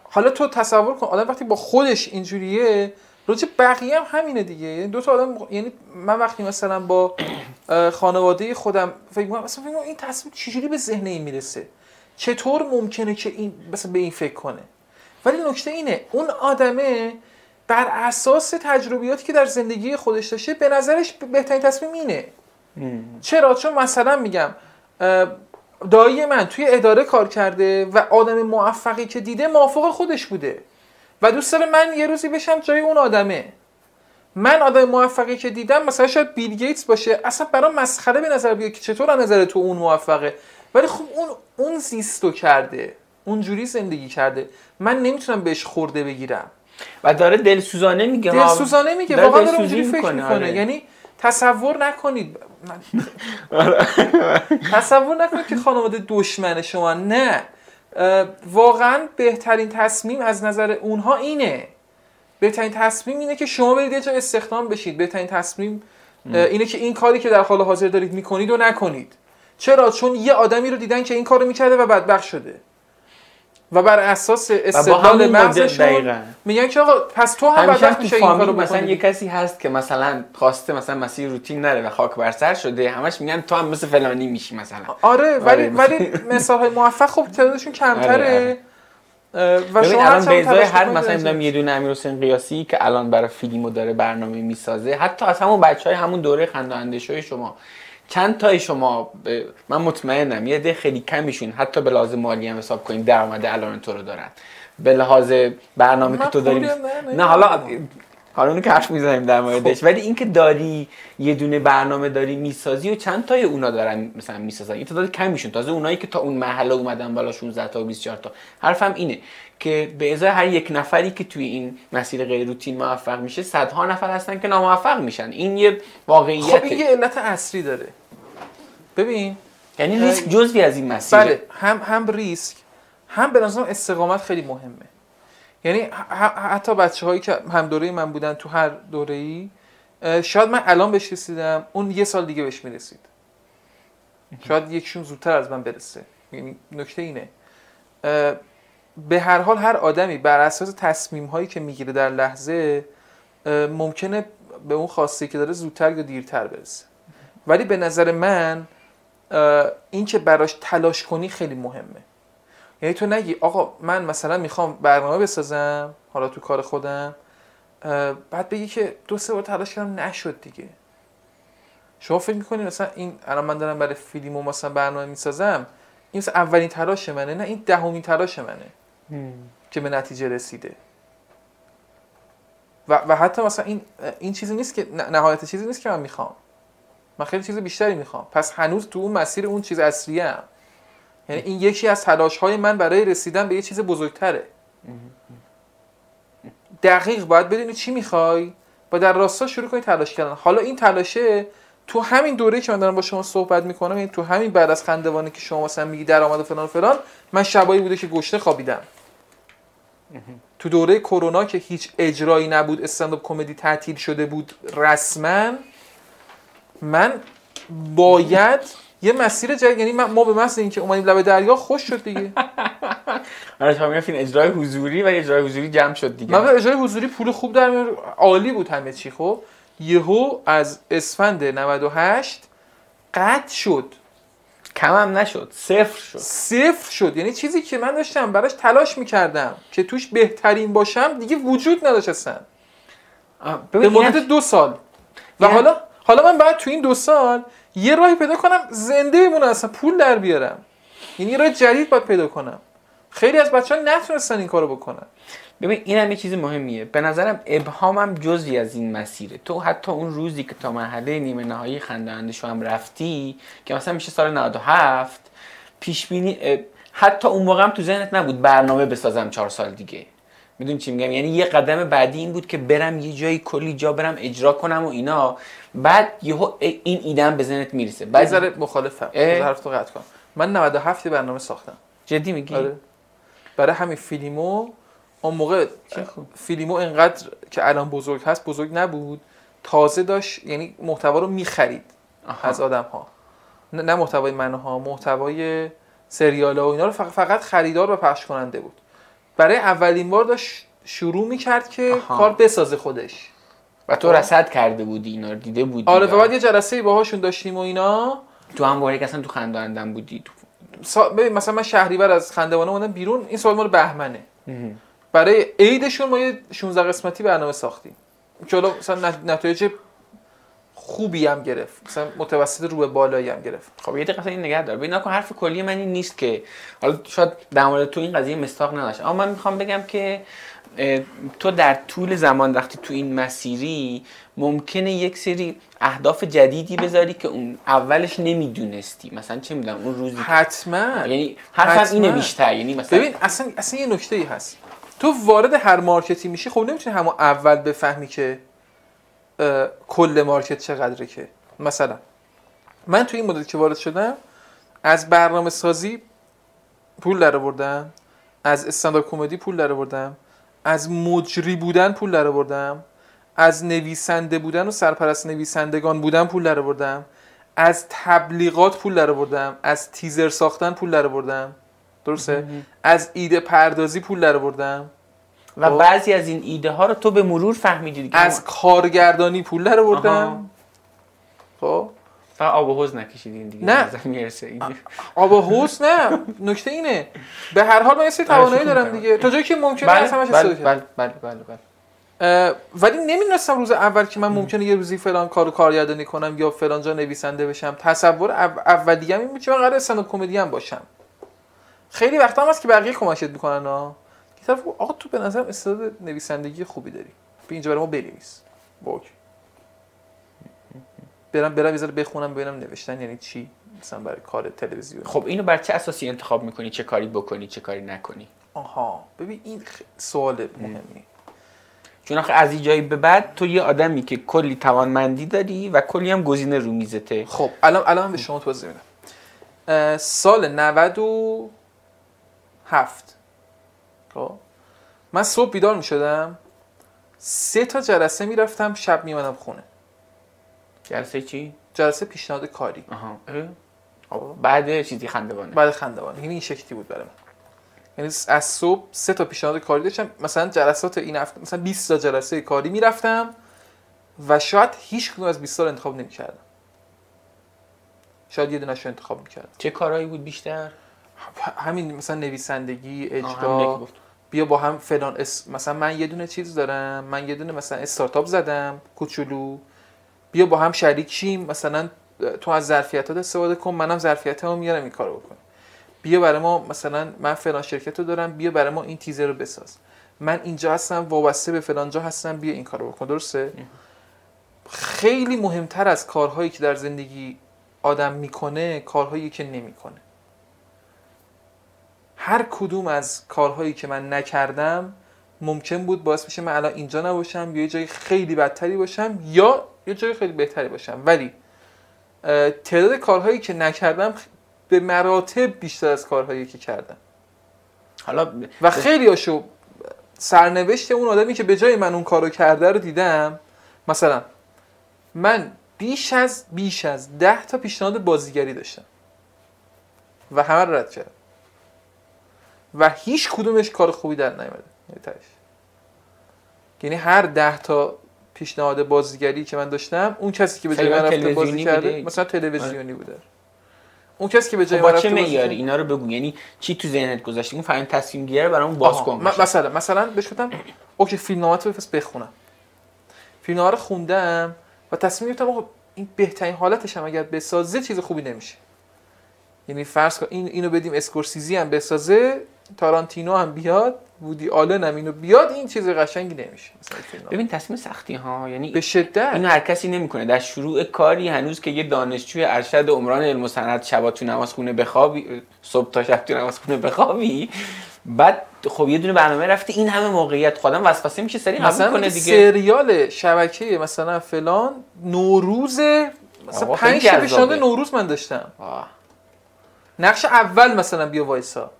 حالا تو تصور کن آدم وقتی با خودش اینجوریه راجع بقیه هم همینه دیگه. یعنی دو تا آدم یعنی من وقتی مثلا با خانواده خودم فکر می‌کنم مثلا فکر این تصمیم چجوری به ذهن این می‌رسه؟ چطور ممکنه که این مثلا به این فکر کنه؟ ولی نکته اینه اون آدمه بر اساس تجربیاتی که در زندگی خودش داشته به نظرش بهترین تصمیم اینه. چرا؟ چون مثلا میگم دایی من توی اداره کار کرده و آدم موفقی که دیده موافق خودش بوده. و دوست داره من یه روزی بشم جای اون آدمه. من آدم موفقی که دیدم مثلا شاید بیل گیتس باشه. اصلا برام مسخره به نظر بیاد که چطور از نظر تو اون موفقه. ولی خب اون اون زیستو کرده. اونجوری زندگی کرده. من نمی‌تونم بهش خورده بگیرم. و داره دلسوزانه میگه دل سوزانه میگه واقعا داره اونجوری فکر می‌کنه، آره. یعنی تصور نکنید. تصور نکنید که خانواده دشمن شما. نه. واقعا بهترین تصمیم از نظر اونها اینه. بهترین تصمیم اینه که شما برید یه جا استخدام بشید. بهترین تصمیم اینه که این کاری که در حال حاضر دارید می‌کنید و نکنید. چرا؟ چون یه آدمی رو دیدن که این کارو می‌کرده و بدبخت شده. و بر اساس استدلال مغزشون میگن که آقا پس تو هم تو میشه این کارو مثلا یه کسی هست که مثلا خواسته مثلا مسیر روتین نره و خاک بر سر شده همش میگن تو هم مثل فلانی میشی مثلا. آره ولی آره. ولی مثال های موفق خب تعدادشون کمتره. آره، اه، و شما الان تلاش هر مثلا. می‌دونم یه دونه امیر حسین قیاسی که الان برای فیلمو داره برنامه می‌سازه حتی از همون بچه های همون دوره خندانده شما. چند تای شما ب- من مطمئنم یه ده خیلی کمیشون حتی به لحاظ مالی هم حساب کنین درآمد الان تو رو دارن. به لحاظ برنامه که تو داری نه، حالا. حالا اونو که حرف می‌زنیم در موردش ولی اینکه داری یه دونه برنامه داری می‌سازی و چند تای اونا دارن مثلا می‌سازن؟ این تعداد کمیشون. تازه اونایی که تا اون مرحله اومدن بالا 16 تا و 24 تا. حرفم اینه که به ازای هر یک نفری که توی این مسیر غیر روتین موفق میشه صدها نفر هستن که ناموفق میشن. این یه خب واقعیته این یه علت اصلی داره. ببین یعنی ریسک جزوی از این مسیر بله هم هم ریسک هم به نظرم استقامت خیلی مهمه. یعنی حتی بچه هایی که هم دوره من بودن تو هر دوره ای شاید من الان بهش رسیدم اون یه سال دیگه بهش می‌رسید. شاید یکشون زودتر از من برسه. یعنی نکته اینه. به هر حال هر آدمی بر اساس تصمیم هایی که می‌گیره در لحظه ممکنه به اون خواسته که داره زودتر یا دیرتر برسه. ولی به نظر من این که براش تلاش کنی خیلی مهمه. یعنی تو نگی آقا من مثلا می‌خوام برنامه بسازم حالا تو کار خودم بعد بگی که دو سه بار تلاش کردم نشد دیگه. شما فکر می‌کنی مثلا این الان من دارم برای فیلم و مثلا برنامه می‌سازم این مثلا اولین تلاش منه نه این دهمین تلاش منه. که به نتیجه رسیده. و, و حتی مثلا این این چیزی نیست که نه- نهایت چیزی نیست که من می‌خوام. من خیلی چیز بیشتری می‌خوام. پس هنوز تو اون مسیر اون چیز اصلیه ام. یعنی این یکی از تلاش های من برای رسیدن به یه چیز بزرگتره. دقیق باید بدونی چی می‌خوای. و در راستا شروع کنی تلاش کردن. حالا این تلاشه تو همین دوره که من دارم با شما صحبت می‌کنم یعنی تو همین بعد از خندوانه که شما مثلا میگی درآمد و فلان و فلان من شبایی بوده که گشته خوابیدم. تو دوره کرونا که هیچ اجرایی نبود استنداپ کمدی تعطیل شده بود رسما من باید یه مسیر جدید یعنی من- ما به محض اینکه اومدیم لب دریا خوش شد دیگه. آره تا می‌گفتین اجرای حضوری و اجرای حضوری جمع شد دیگه. من اجرای حضوری پول خوب در عالی بود همه چی خب؟ یهو از اسفند 98 قطع شد. کم هم نشد صفر شد. صفر شد. یعنی چیزی که من داشتم براش تلاش می‌کردم که توش بهترین باشم دیگه وجود نداشت اصلا. به مدت اینم- دو سال. و یعنی- حالا حالا من بعد تو این دو سال یه راهی پیدا کنم زنده بمونم اصلا پول در بیارم. یعنی راه جدید باید پیدا کنم. خیلی از بچه ها نتونستن این کارو بکنن. ببین این هم یه چیز مهمیه. به نظرم ابهامم جزی از این مسیره. تو حتی اون روزی که تا مرحله نیمه نهایی خندانده شو هم رفتی که مثلا میشه سال 97 پیش بینی حتی اون موقع هم تو ذهنت نبود برنامه بسازم چهار سال دیگه. می‌دونی چی میگم؟ یعنی یه قدم بعدی این بود که برم یه جایی کلی جا برم اجرا کنم و اینا. بعد یهو این ایدم به ذهنت می‌رسه. بعد ذره مخالفم. حرف تو قطع کنم من 97 یه برنامه ساختم. جدی میگی؟ آره. برای همین فیلمو اون موقع. فیلمو انقدر که الان بزرگ هست بزرگ نبود. تازه داشت یعنی محتوا رو می‌خرید. از آدم ها نه, نه محتوای من ها محتوای سریال ها و اینا رو فقط, فقط خریدار و پخش کننده بود. برای اولین بار داشت شروع می‌کرد که آها. کار بسازه خودش. و تو رصد کرده بودی اینا رو دیده بودی آره و بعد یه جلسه باهاشون داشتیم و اینا. تو هم که اصلا تو خنداندم بودی؟ تو سا... ببین مثلا من شهریور از خندوانه اومدم بیرون این سال مال بهمنه. برای عیدشون ما یه 16 قسمتی برنامه ساختیم. حالا مثلا نت- نتایج خوبی هم گرفت. مثلا متوسط رو به بالایی هم گرفت. خب یه دقیقه این نگه دار. ببین حرف کلی من این نیست که. حالا شاید در مورد تو این قضیه مستاق نداشت اما من می‌خوام بگم که تو در طول زمان وقتی تو این مسیری ممکنه یک سری اهداف جدیدی بذاری که اون اولش نمی‌دونستی. مثلا چه می‌دونم اون روزی حتما. یعنی حرفم حتما. اینه بیشتر. یعنی مثلا ببین اصلا اصلا یه نکته ای هست. تو وارد هر مارکتی میشی خب نمی‌تونی همون اول بفهمی که کل مارکت چقدره که؟ مثلا من تو این مدت که وارد شدم از برنامه سازی پول در آوردم از استنداپ کمدی پول در آوردم از مجری بودن پول در آوردم از نویسنده بودن و سرپرست نویسندگان بودن پول در آوردم از تبلیغات پول در آوردم از تیزر ساختن پول در آوردم درسته از ایده پردازی پول در آوردم و خب. بعضی از این ایده ها رو تو به مرور فهمیدی دیگه از کارگردانی پول آها. آوردم خب آب و حوز نکشیدین دیگه نه. می‌رسه این. آب و حوض نه نکته اینه به هر حال من یه سری آره، توانایی دارم. دیگه تا جایی که ممکنه بله از همش بله استفاده کردم. بله بله بله بله ولی نمی‌دونستم روز اول که من ممکنه یه روزی فلان کارو کارگردانی کنم یا فلان جا نویسنده بشم تصور او- اولیه‌م این بود که من قرار استنداپ کمدی هم باشم خیلی وقتا هم هست که بقیه کمکت می‌کنن ها طرف آقا تو به نظرم استعداد نویسندگی خوبی داری. بیا اینجا برای ما بنویس. اوکی. برم برم یه بخونم ببینم نوشتن یعنی چی؟ مثلا برای کار تلویزیون. خب اینو بر چه اساسی انتخاب می‌کنی؟ چه کاری بکنی چه کاری نکنی؟ آها. ببین این سوال مهمی چون آخه از این جایی به بعد تو یه آدمی که کلی توانمندی داری و کلی هم گزینه رو میزته. خب الان الان به شما توضیح میدم. سال 97 خب. من صبح بیدار می شدم سه تا جلسه می‌رفتم شب میمدم خونه. جلسه چی؟ جلسه پیشنهاد کاری. آها. اه؟ خب. بعد چیزی خندوانه بعد خندوان یعنی این شکلی بود برای من. یعنی از صبح سه تا پیشنهاد کاری داشتم. مثلا جلسات این هفته مثلا 20 تا جلسه کاری می‌رفتم و شاید هیچ کدوم از 20 تا انتخاب نمی‌کردم. شاید یه دونش انتخاب می‌کردم. چه کارهایی بود بیشتر؟ همین مثلا نویسندگی اجرا. بیا با هم فلان اس... مثلا من یه دونه چیز دارم من یه دونه مثلا استارتاپ زدم کوچولو. بیا با هم شریک شیم مثلا تو از ظرفیتات استفاده کن منم ظرفیتامو میارم این کارو بکن. بیا برای ما مثلا من فلان شرکت رو دارم بیا برای ما این تیزر رو بساز. من اینجا هستم وابسته به فلان جا هستم بیا این کارو بکن درسته؟ خیلی مهمتر از کارهایی که در زندگی آدم می‌کنه کارهایی که نمی‌کنه. هر کدوم از کارهایی که من نکردم ممکن بود باعث بشه من الان اینجا نباشم یا یه جای خیلی بدتری باشم یا یه جای خیلی بهتری باشم. ولی تعداد کارهایی که نکردم به مراتب بیشتر از کارهایی که کردم. حالا و خیلی هاشو سرنوشت اون آدمی که به جای من اون کارو کرده رو دیدم. مثلا من بیش از بیش از ده تا پیشنهاد بازیگری داشتم. و همه رو رد کردم. و هیچ کدومش کار خوبی در نیومده یعنی. یعنی هر ده تا پیشنهاد بازیگری که من داشتم اون کسی که به جای من رفته بازی کرده؟ مثلا تلویزیونی بوده. اون کسی که به جای خب من رفته بازی معیاری؟ کرده- اینا رو بگو. یعنی چی تو ذهنت گذاشتی؟ اون فهم تصمیم گیره برامون باز کن. مثلا مثلا بهش گفتم OK فیلمنامه بفرست بخونم. فیلمنامه رو خوندم و تصمیم گرفتم آقا این بهترین حالتش هم اگر بسازه چیز خوبی نمیشه. یعنی فرض کن این اینو بدیم اسکورسیزی هم بسازه تارانتینو هم بیاد وودی آلن هم اینو بیاد این چیز قشنگی نمیشه مثلا. ببین تصمیم سختی ها یعنی به شدت اینو هر کسی نمی‌کنه در شروع کاری هنوز که یه دانشجوی ارشد عمران علم و صنعت شبا تو نماز خونه بخوابی صبح تا شب تو نماز خونه بخوابی بعد خب یه دونه برنامه رفته این همه موقعیت خودم وسوسه میشه سری مثلا کنه دیگه سریال شبکه مثلا فلان نوروز مثلا پنج. پیشنهاد نوروز من داشتم آه. نقش اول مثلا بیا وایسا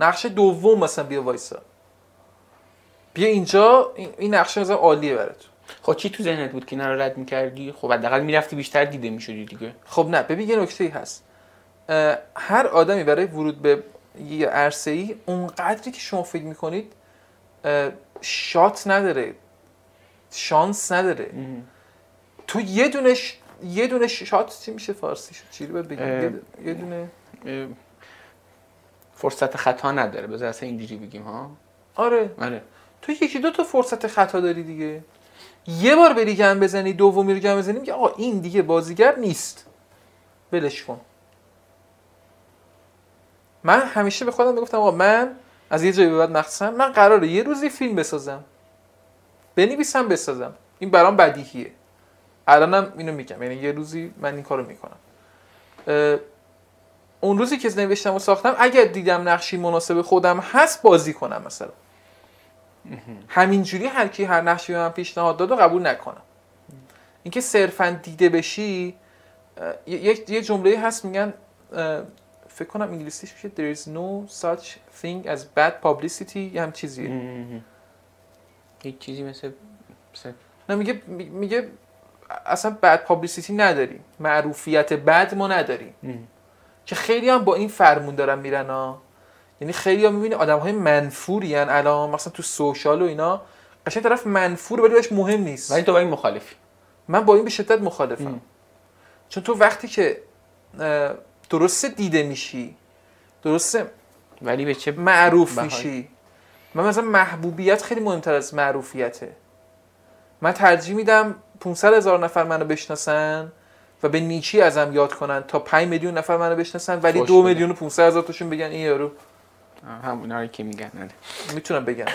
نقش دوم مثلا بیا وایسا. بیا اینجا این, نقشه مثلا عالیه برات خب چی تو ذهنت بود که اینا رو رد می‌کردی؟ خب حداقل می‌رفتی بیشتر دیده می‌شدی دیگه. خب نه ببین یه نکته ای هست. هر آدمی برای ورود به یه عرصه ای اونقدری که شما فکر می‌کنید شات نداره. شانس نداره. تو یه دونش یه دونه شات چی میشه فارسیش چی رو باید بگیم یه- دونه فرصت خطا نداره. بذار اصلا اینجوری بگیم ها؟ آره. آره. تو یکی دو تا فرصت خطا داری دیگه. یه بار بری گم بزنی دومی رو گم بزنی میگه آقا این دیگه بازیگر نیست. ولش کن. من همیشه به خودم می‌گفتم آقا من از یه جایی به بعد مخصوصا من قراره یه روزی فیلم بسازم. بنویسم بسازم. این برام بدیهیه. الانم اینو میگم. یعنی یه روزی من این کارو می‌کنم. اون روزی که نوشتم و ساختم اگر دیدم نقشی مناسب خودم هست بازی کنم مثلا. همینجوری هر کی هر نقشی به من پیشنهاد داد و قبول نکنم. اینکه صرفا دیده بشی یه- یه جمله هست میگن فکر کنم انگلیسیش میشه there is no such thing as bad publicity. یه هم چیزیه. یک چیزی مثل نه میگه میگه اصلا بد پابلیسیتی نداریم. معروفیت بد ما نداریم. که خیلی هم با این فرمون دارن میرن ها یعنی خیلی هم می‌بینی آدم های منفوری هن الان مثلا تو سوشال و اینا. قشنگ طرف منفور ولی بهش مهم نیست. ولی تو با این مخالفی. من با این به شدت مخالفم. ام. چون تو وقتی که اه، درسته دیده میشی درسته ولی به چه معروف بهایی؟ میشی. من مثلا محبوبیت خیلی مهمتر از معروفیته. من ترجیح میدم 500 هزار نفر منو بشناسن. و به نیکی ازم یاد کنن تا 5 میلیون نفر منو بشناسن ولی فوش دو بدن. میلیون و 500 هزار تاشون بگن این یارو. آه، همونا رو که میگن آره. می‌تونم بگم.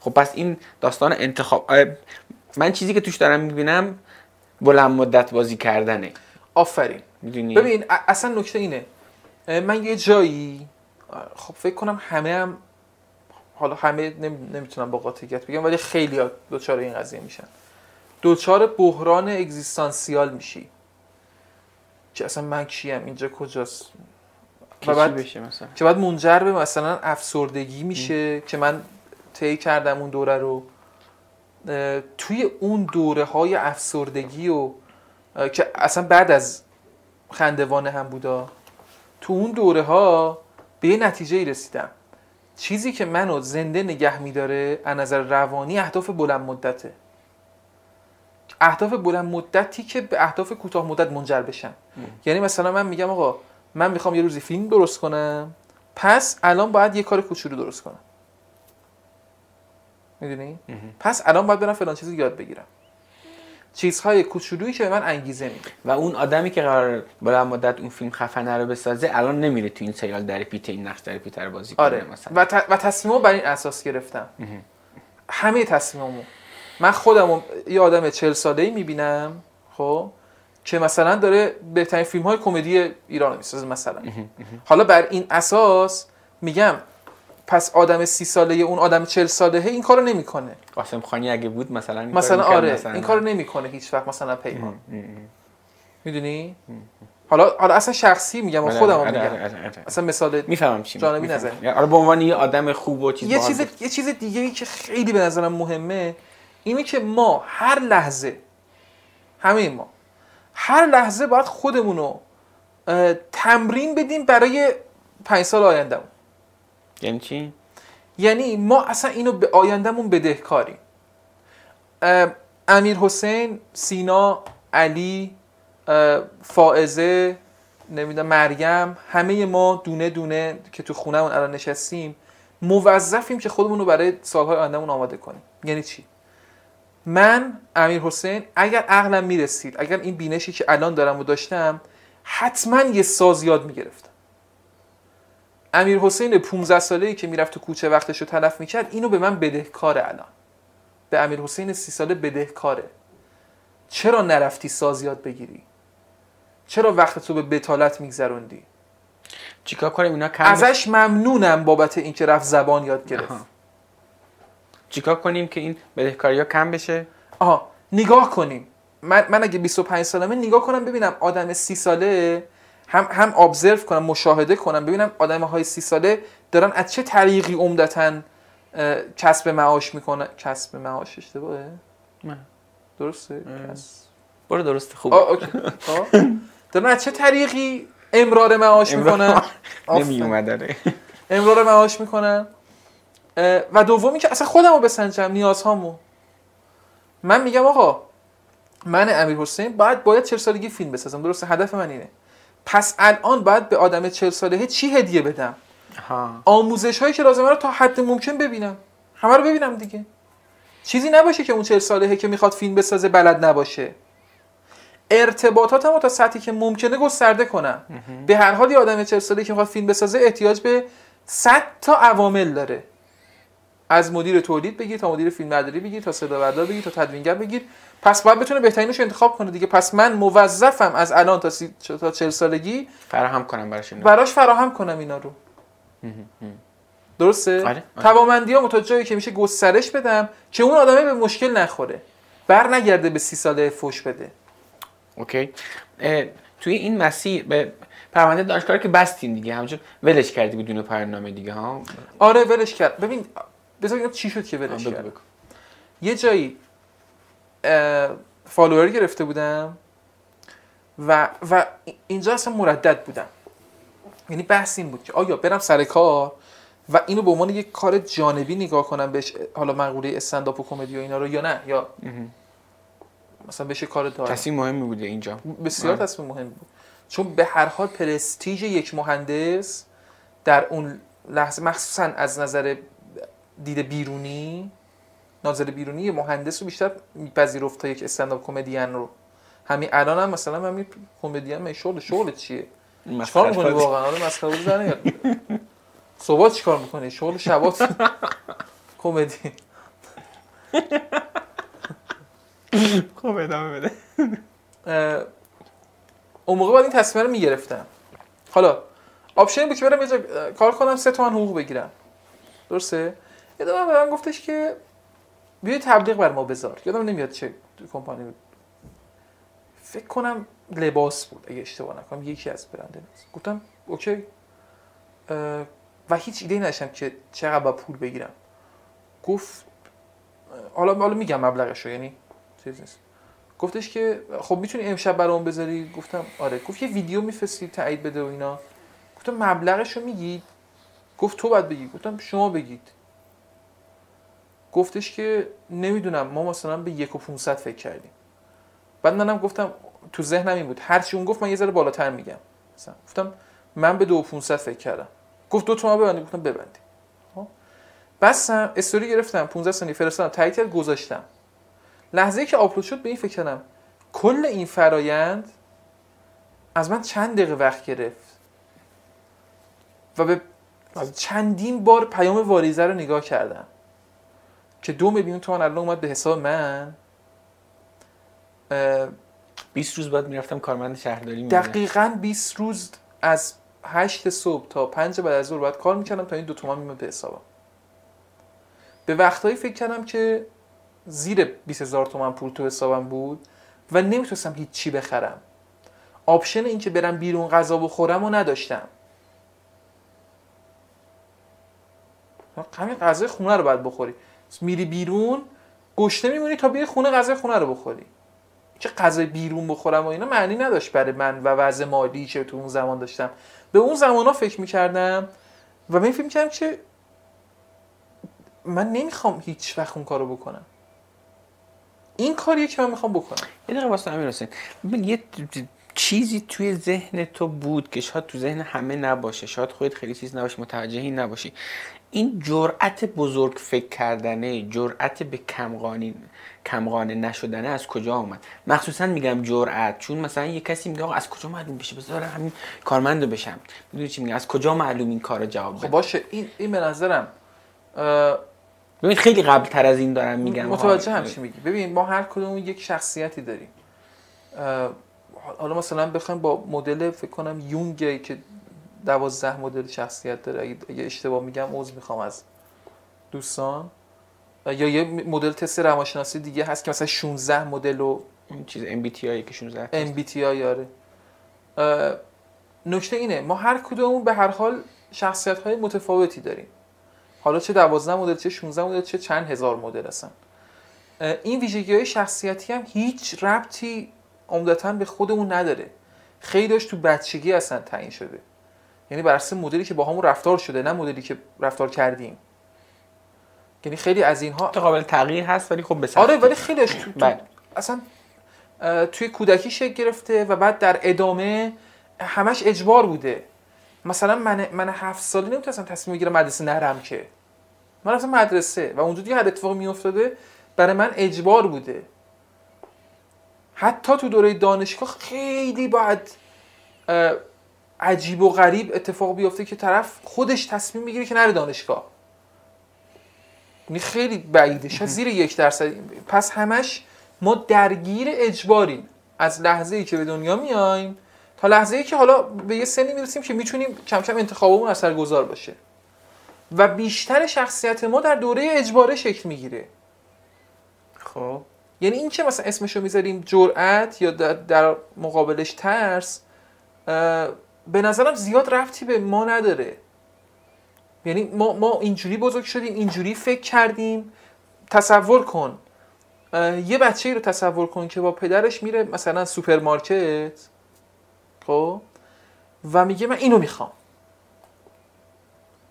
خب پس این داستان انتخاب من چیزی که توش دارم می‌بینم بلند مدت بازی کردنه. آفرین. می‌دونی؟ ببین اصلا نکته اینه. من یه جایی خب فکر کنم همه هم حالا همه نمی- نمی‌تونم با قاطعیت بگم ولی خیلی ها دوچار این قضیه میشن. دوچار بحران اگزیستانسیال میشی. که اصلا من کیم؟ اینجا کجاست؟ و بعد بشه مثلا. که بعد منجر به مثلا افسردگی میشه که من طی کردم اون دوره رو. توی اون دوره های افسردگی و که اصلا بعد از خندوانه هم بودا تو اون دوره ها به یه نتیجه ای رسیدم. چیزی که منو زنده نگه میداره از نظر روانی اهداف بلند مدته. اهداف بلند مدتی که به اهداف کوتاه مدت منجر بشن. یعنی مثلا من میگم آقا من می‌خوام یه روزی فیلم درست کنم پس الان باید یه کار کوچولو درست کنم. می‌دونی؟ پس الان باید برم فلان چیزی یاد بگیرم. چیزهای کوچولویی که به من انگیزه میده. و اون آدمی که قرار بلند مدت اون فیلم خفنه رو بسازه الان نمیره تو این سریال در پیت این نقش در پیت رو بازی کنه آره. مثلا. و, ت... و تصمیمو بر این اساس گرفتم. همه تصمیممو من خودم یه آدم چل ساله ای می‌بینم خب که مثلا داره بهترین فیلم های کمدی ایران می‌سازه مثلا حالا بر این اساس میگم پس آدم سی ساله اون آدم چل ساله این کارو نمی‌کنه قاسم خانی اگه بود مثلا این مثلا می‌کرد، آره مثلا این کارو نمی‌کنه هیچ وقت مثلا پیمان. می‌دونی حالا حالا اصلا شخصی میگم و آره، خودم آره، میگم آره،. اصلا مثال می‌فهمم چی جانبی. نظر. آره به عنوان یه آدم خوب و چیز یه چیز. یه چیز دیگه ای که خیلی به نظرم مهمه اینه که ما هر لحظه همه ما هر لحظه باید خودمون رو تمرین بدیم برای پنج سال آیندهمون. یعنی چی؟ یعنی ما اصلا اینو به آیندهمون بدهکاریم. امیر حسین سینا علی فائزه نمی‌دونم مریم همه ما دونه دونه که تو خونهمون الان نشستیم موظفیم که خودمون رو برای سالهای آیندهمون آماده کنیم. یعنی چی؟ من امیر حسین اگر عقلم می‌رسید اگر این بینشی که الان دارم و داشتم حتما یه ساز یاد می‌گرفتم. امیر حسین 15 ساله ای که می‌رفت تو کوچه وقتش رو تلف می‌کرد اینو به من بدهکاره الان. به امیر حسین 30 ساله بدهکاره. چرا نرفتی ساز یاد بگیری؟ چرا وقت تو به بتالت میگذروندی؟ چیکار کنیم؟ اینا کم؟ ازش ممنونم بابت اینکه رفت زبان یاد گرفت. چیکار کنیم که این بدهکاری ها کم بشه آها نگاه کنیم من, من اگه 25 سالمه نگاه کنم ببینم آدم سی ساله هم هم ابزرو کنم مشاهده کنم ببینم آدم های سی ساله دارن از چه طریقی عمدتا کسب معاش می‌کنن کسب معاش اشتباهه نه. درسته. کسب. برو درست خوب آه، اوکی. آه. دارن از چه طریقی امرار معاش می‌کنن نمی اومد داره امرار معاش می‌کنن و دومی که اصلا خودم رو بسنجم نیازهامو. من میگم آقا من امیر حسین باید باید 40 سالگی فیلم بسازم. درسته هدف من اینه. پس الان باید به آدم 40 ساله چی هدیه بدم؟ ها. آموزش هایی که لازمه رو تا حد ممکن ببینم. همه رو ببینم دیگه. چیزی نباشه که اون 40 سالهه که می‌خواد فیلم بسازه بلد نباشه. ارتباطاتمو تا سطحی که ممکنه گسترده کنم. به هر حال یه آدم 40 ساله که می‌خواد فیلم بسازه احتیاج به 100 تا عوامل داره. از مدیر تولید بگیر تا مدیر فیلمبرداری بگیر تا صدا بردار بگیر تا تدوینگر بگیر. پس باید بتونه بهترینش رو انتخاب کنه دیگه. پس من موظفم از الان تا سی... تا 40 سالگی فراهم کنم براش اینا براش فراهم کنم اینا رو. درسته؟ آره، آره. توامندی ها تا جایی که میشه گسترش بدم که اون آدمه به مشکل نخوره. بر نگرده به سی ساله فوش بده. اوکی. توی این مسیر به پرونده دانشگاه که بستین دیگه. همچون ولش کردی بدون پایان دیگه ها؟ آره ولش کرد. ببین بذار چی شد که ولش کرد. یه جایی فالوور گرفته بودم و و اینجا اصلا مردد بودم. یعنی بحث این بود که آیا برم سر کار و اینو به عنوان یک کار جانبی نگاه کنم بهش حالا مقوله استنداپ و کمدی و اینا رو یا نه یا مثلا بهش کار دارم. تصمیم مهمی بوده اینجا. بسیار. تصمیم مهم بود. چون به هر حال پرستیژ یک مهندس در اون لحظه مخصوصا از نظر دید بیرونی نظر بیرونی یه مهندس رو بیشتر میپذیرفت تا یک استنداپ کمدین رو. همین الان هم مثلا همین کمدین من شغل شغل چیه؟ چیکار می‌کنی واقعا؟ آره مسخره بود زنه صبح چیکار می‌کنی؟ شغل شبات؟ کمدی خب ادامه بده. اون موقع باید این تصمیم رو می‌گرفتم. حالا option بود که برم یه کار کنم سه تومن حقوق بگیرم. درسته؟ دفعه به من گفتش که بیا تبلیغ برا ما بذار. یادم نمیاد چه کمپانی بود. فکر کنم لباس بود اگه اشتباه نکنم یکی از برند لباس. گفتم OK. و هیچ ایده نداشتم که چقدر باید پول بگیرم. گفت حالا حالا میگم مبلغش رو یعنی چیز نیست. گفتش که خب می‌تونی امشب برام بذاری؟ گفتم آره. گفت یه ویدیو میفرستی تایید بده و اینا. گفتم مبلغش رو میگید گفت تو باید بگی. گفتم شما بگید. گفتش که نمی‌دونم ما مثلا به یک و 500 فکر کردیم. بعد منم گفتم تو ذهنم این بود. هرچی اون گفت من یه ذره بالاتر میگم. مثلا گفتم من به دو و 500 فکر کردم. گفت دو تومن ببندی؟ گفتم ببندی. خب. بستم استوری گرفتم. 15 ثانیه فرستادم. تایید کرد گذاشتم. لحظه که آپلود شد به این فکر کردم کل این فرایند از من چند دقیقه وقت گرفت. و به چندین بار پیام واریزه رو نگاه کردم. که دو میلیون تومن الان اومد به حساب من. اه، 20 روز بعد می‌رفتم کارمند شهرداری می‌بودم. دقیقا 20 روز از 8 صبح تا 5 بعد از ظهر باید کار می‌کردم تا این دو تومن میمد به حسابم. به وقتهایی فکر کردم که زیر 20 هزار تومن پول تو حسابم بود و نمی‌تونستم هیچ چی بخرم. آپشن این که برم بیرون غذا بخورم و نداشتم. همین غذای خونه رو باید بخوری. میری بیرون گشنه میمونی تا بیای خونه غذای خونه رو بخوری. چه غذای بیرون بخورم و اینا معنی نداشت برای من و وضع مالی که تو اون زمان داشتم. به اون زمان ها فکر می‌کردم و من فکر می‌کردم که من نمی‌خوام هیچ وقت اون کارو بکنم. این کاریه که من می‌خوام بکنم. یه دقیقه واسه امیر حسین. یه چیزی توی ذهن تو بود که شاید تو ذهن همه نباشه. شاید خودت خیلی چیز نباشی متوجه این نباشی. این جرأت بزرگ فکر کردنه جرأت به کمقانی کمقانه نشدنه از کجا اومد؟ مخصوصا میگم جرأت چون مثلا یه کسی میگه آقا از کجا معلوم بشه؟ بذار همین کارمندو بشم. می‌دونی چی میگم؟ از کجا معلوم این کارو جواب خب بده؟ باشه این این به نظرم اه، ببین خیلی قبل تر از این دارم میگم. متوجه. هم چی میگی؟ ببین ما هر کدوم یک شخصیتی داریم. اه، حالا مثلا بخوایم با مدل فکر کنم یونگ که دوازده مدل شخصیت داره. اگه, اشتباه میگم عذر می‌خوام از دوستان. یا یه مدل تست روانشناسی دیگه هست که مثلا 16 مدل و این چیز MBTI که 16 تا است. MBTI آره. نکته اینه ما هر کدوم به هر حال شخصیت های متفاوتی داریم. حالا چه 12 مدل چه 16 مدل چه چند هزار مدل هستن. این ویژگی های شخصیتی هم هیچ ربطی عمدتا به خودمون نداره. خیلیش تو بچگی اصلا تعیین شده. یعنی بر اساس مدلی که با همون رفتار شده نه مدلی که رفتار کردیم یعنی خیلی از اینها قابل تغییر هست ولی خب سختی. آره ولی خیلیش تو, تو بله. اصلا توی کودکی شکل گرفته و بعد در ادامه همش اجبار بوده مثلا من من هفت ساله نمی‌تونستم تصمیم بگیرم مدرسه نرم که من رفتم مدرسه و اونجا دیگه هر اتفاقی میافتاده برای من اجبار بوده حتی تو دوره دانشگاه خیلی باید عجیب و غریب اتفاق بیفته که طرف خودش تصمیم می‌گیره که نره دانشگاه. این یعنی خیلی بعیده شاید زیر یک درصد. پس همش ما درگیر اجباریم. از لحظه ای که به دنیا میایم تا لحظه ای که حالا به یه سنی می‌رسیم که می‌تونیم کم کم انتخابمون اثرگذار باشه. و بیشتر شخصیت ما در دوره اجباره شکل می‌گیره. خب. یعنی این که مثلا اسمشو می‌ذاریم جرأت یا در, در مقابلش ترس به نظرم زیاد رفتی به ما نداره. یعنی ما, ما اینجوری بزرگ شدیم اینجوری فکر کردیم. تصور کن. یه بچه ای رو تصور کن که با پدرش میره مثلا سوپرمارکت. خب؟ و میگه من اینو می‌خوام.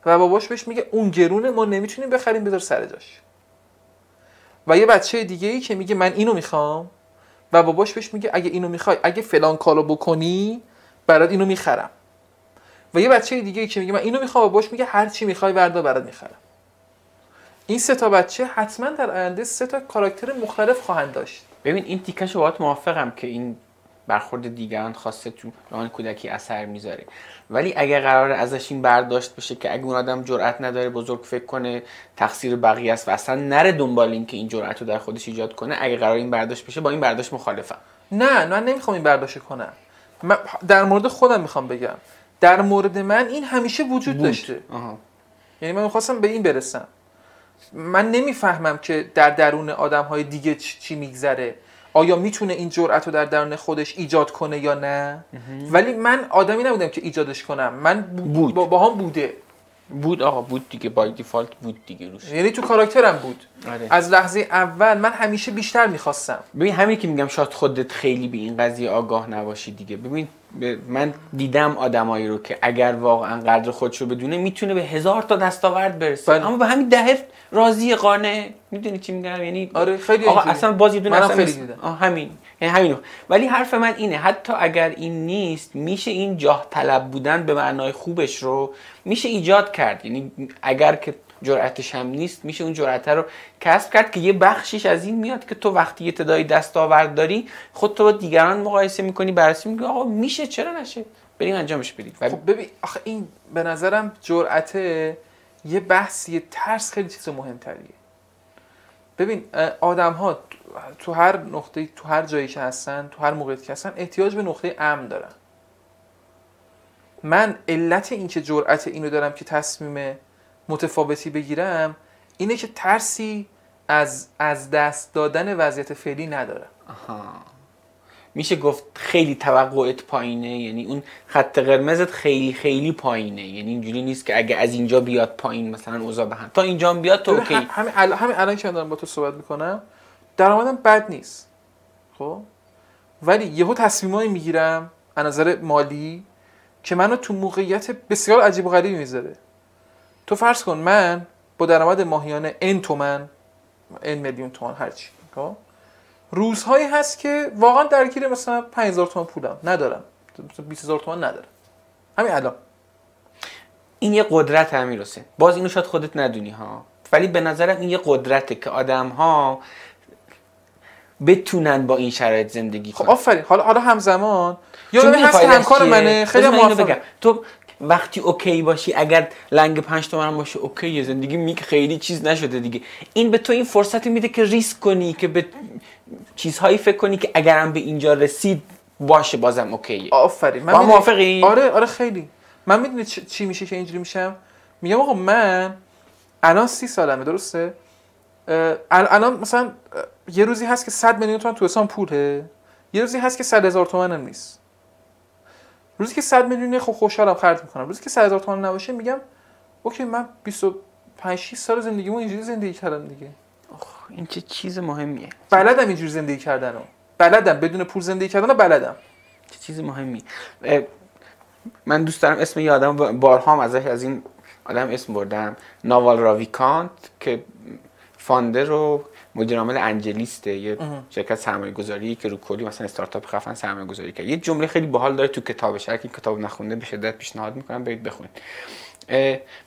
و باباش بهش میگه اون گرونه ما نمی‌تونیم بخریم بذار سر جاش. و یه بچه دیگه ای که میگه من اینو می‌خوام. و باباش بهش میگه اگه اینو می‌خوای اگه فلان کارو بکنی برات اینو می‌خرم. و یه بچه دیگه ای که میگه من اینو می‌خوام و باباش میگه هر چی می‌خوای بردار برات می‌خرم. این سه تا بچه حتما در آینده سه تا کاراکتر مختلف خواهند داشت. ببین این تیکش باهات موافقم که این برخورد دیگران خواسته تو روان کودکی اثر می‌ذاره. ولی اگه قرار ازش این برداشت بشه که اگه اون آدم جرئت نداره بزرگ فکر کنه تقصیر بقیه است و اصلا نره دنبال این که این جرأت رو در خودش ایجاد کنه اگه قرار این برداشت بشه با این برداشت مخالفم. نه من نمی‌خوام این برداشت کنم. در مورد خودم می‌خوام بگم. در مورد من این همیشه وجود بود. داشته. یعنی من می‌خواستم به این برسم. من نمی‌فهمم که در درون آدم های دیگه چی میگذره. آیا می‌تونه این جرأت رو در درون خودش ایجاد کنه یا نه؟ ولی من آدمی نبودم که ایجادش کنم. من بود. با, هم بوده. بود آقا بود دیگه با دیفالت بود دیگه روش. یعنی تو کاراکترم بود. آره. از لحظه اول من همیشه بیشتر می‌خواستم. ببین همین که میگم شاید خودت خیلی به این قضیه آگاه نباشی دیگه. ببین من دیدم آدمایی رو که اگر واقعا قدر خودشو بدونه می‌تونه به هزار تا دستاورد برسه. بله. اما به همین ده راضی قانع می‌دونی چی میگم؟ یعنی آره خیلی آقا اصلا باز یه دونه خیلی دیدم. همین. یعنی همینو. ولی حرف من اینه حتی اگر این نیست میشه این جاه طلب بودن به معنای خوبش رو میشه ایجاد کرد. یعنی اگر که جرأتش هم نیست. میشه اون جرأت رو کسب کرد که یه بخشیش از این میاد که تو وقتی یه تدایی دستاورد داری خود تو با دیگران مقایسه می‌کنی بررسی می‌کنی. آقا میشه چرا نشه؟ بریم انجامش بدید خب ببین آخه این به نظرم جرأت یه بحث یه ترس خیلی چیز مهمتریه. ببین آدم ها تو هر نقطه تو هر جایی که هستن تو هر موقعیتی که هستن احتیاج به نقطه امن دارن. من علت اینکه جرأت اینو دارم که تصمیم متفاوتی بگیرم اینه که ترسی از از دست دادن وضعیت فعلی نداره. آها. میشه گفت خیلی توقعت پایینه یعنی اون خط قرمزت خیلی خیلی پایینه. یعنی اینجوری نیست که اگه از اینجا بیاد پایین مثلا اوضاع به هم تا اینجا بیاد تو اوکی. همین الان همین الان که دارم با تو صحبت می‌کنم درآمدم بد نیست. خب؟ ولی یهو تصمیمایی می‌گیرم از نظر مالی که منو تو موقعیت بسیار عجیب و غریبی می‌ذاره. تو فرض کن من با درآمد ماهیانه ان تومن ان میلیون تومن هرچی خب؟ روزهایی هست که واقعا درگیر مثلا 5000 تومن پولم ندارم. 20000 تومن ندارم. همین الان. این یه قدرت امیر حسین. باز اینو شاید خودت ندونی ها. ولی به نظرم این یه قدرته که آدم ها بتونن با این شرایط زندگی خب، کنن. خب آفرین. حالا حالا همزمان. یا هست همکار منه. خیلی موافقم تو وقتی OK باشی اگر لنگ پنج تومن باشه OK زندگی میگه خیلی چیز نشده دیگه. این به تو این فرصت میده که ریسک کنی که به چیزهایی فکر کنی که اگرم به اینجا رسید باشه بازم اوکی آفرین. من موافقی؟ آره آره خیلی. من می‌دونی چی میشه که اینجوری میشم؟ میگم آقا من الان سی سالمه درسته؟ الان مثلا یه روزی هست که 100 میلیون تومن تو حساب پوله. یه روزی هست که 100 هزار تومن هم نیست. روزی که 100 میلیون خب خوشحالم خرج می‌کنم. روزی که 100 هزار تومن نباشه میگم OK من 25 6 سال زندگیمو اینجوری زندگی کردم دیگه. این چه چیز مهمیه. بلدم اینجوری زندگی کردن رو بلدم بدون پول زندگی کردن رو بلدم. چه چیز مهمی من دوست دارم اسم یه آدم بارها هم ازش از این آدم اسم بردم. ناوال راویکانت که founder و مدیر عامل AngelList ه یه شرکت سرمایه گذاری که رو کلی مثلا استارتاپ خفن سرمایه گذاری کرد. یه جمله خیلی باحال داره تو کتابش. هر کی کتاب نخونده به شدت پیشنهاد می‌کنم برید بخونید.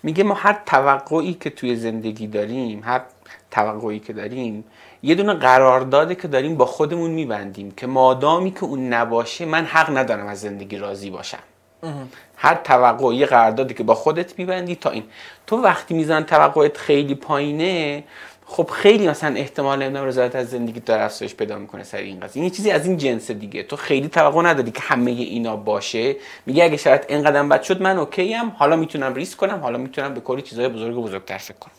میگه ما هر توقعی که توی زندگی داریم هر توقعی که داریم یه دونه قرارداده که داریم با خودمون میبندیم که مادامی که اون نباشه من حق ندارم از زندگی راضی باشم. هر توقع یه قراردادی که با خودت میبندی تا این. تو وقتی میزن توقعت خیلی پایینه خب خیلی مثلا احتمال نمی‌دونم رضایت از زندگی داره افزایش پیدا می‌کنه سر این قضیه. این چیزی از این جنس دیگه. تو خیلی توقع نداری که همه اینا باشه. میگه اگه شرط اینقدر بد شد من اوکی ام. حالا می‌تونم ریسک کنم. حالا می‌تونم به کلی چیزای بزرگ و بزرگتر فکر کنم.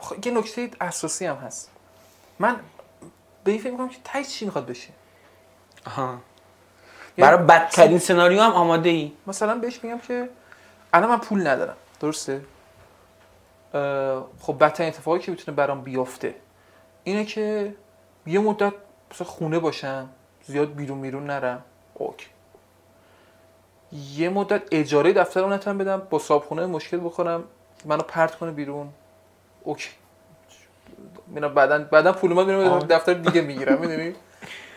خب، یه نکته اساسی هم هست. من به این فکر می‌کنم که تایید چی می‌خواد بشه؟ آها. برای بدترین سناریو هم آماده ای مثلا بهش میگم که الان من پول ندارم. درسته؟ خب بدترین اتفاقی که می‌تونه برام بیفته اینه که یه مدت مثلا خونه باشم زیاد بیرون بیرون نرم. اوک یه مدت اجاره دفتر رو نتونم بدم با صابخونه مشکل بخورم منو پرت کنه بیرون. اوکی. میرم بعدا بعدا پول ما میرم دفتر دیگه می‌گیرم می‌دونی؟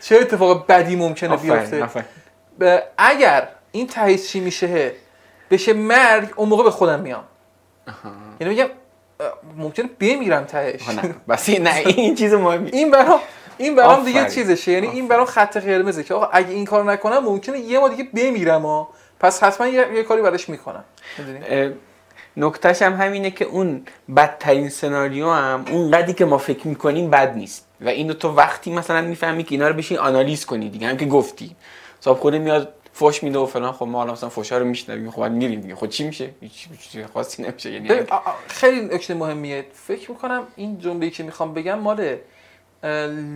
چه اتفاق بدی ممکنه بیفته؟ اگر این تایید چی میشه بشه مرگ اون موقع به خودم میام. یعنی میگم ممکنه بمیرم تهش. نه. بس نه این چیز مهمی. این برام این برام دیگه چیزشه. یعنی این برام خط قرمزه که آقا اگه این کارو نکنم ممکنه یه ما دیگه بمیرم ها. پس حتما یه, یه کاری براش می‌کنم. نکتهش هم همینه که اون بدترین سناریو هم اون قدی که ما فکر می‌کنیم بد نیست. و اینو تو وقتی مثلا می‌فهمی که اینا رو بشین آنالیز کنی دیگه هم که گفتی. صاحب خود میاد فوش میده و فلان. خب ما حالا مثلا فوشا رو میشنویم. خب میریم دیگه. خب چی میشه؟ هیچ چیز خاصی نمیشه. یعنی خیلی نکته مهمیه. فکر می‌کنم این جمله‌ای که می‌خوام بگم مال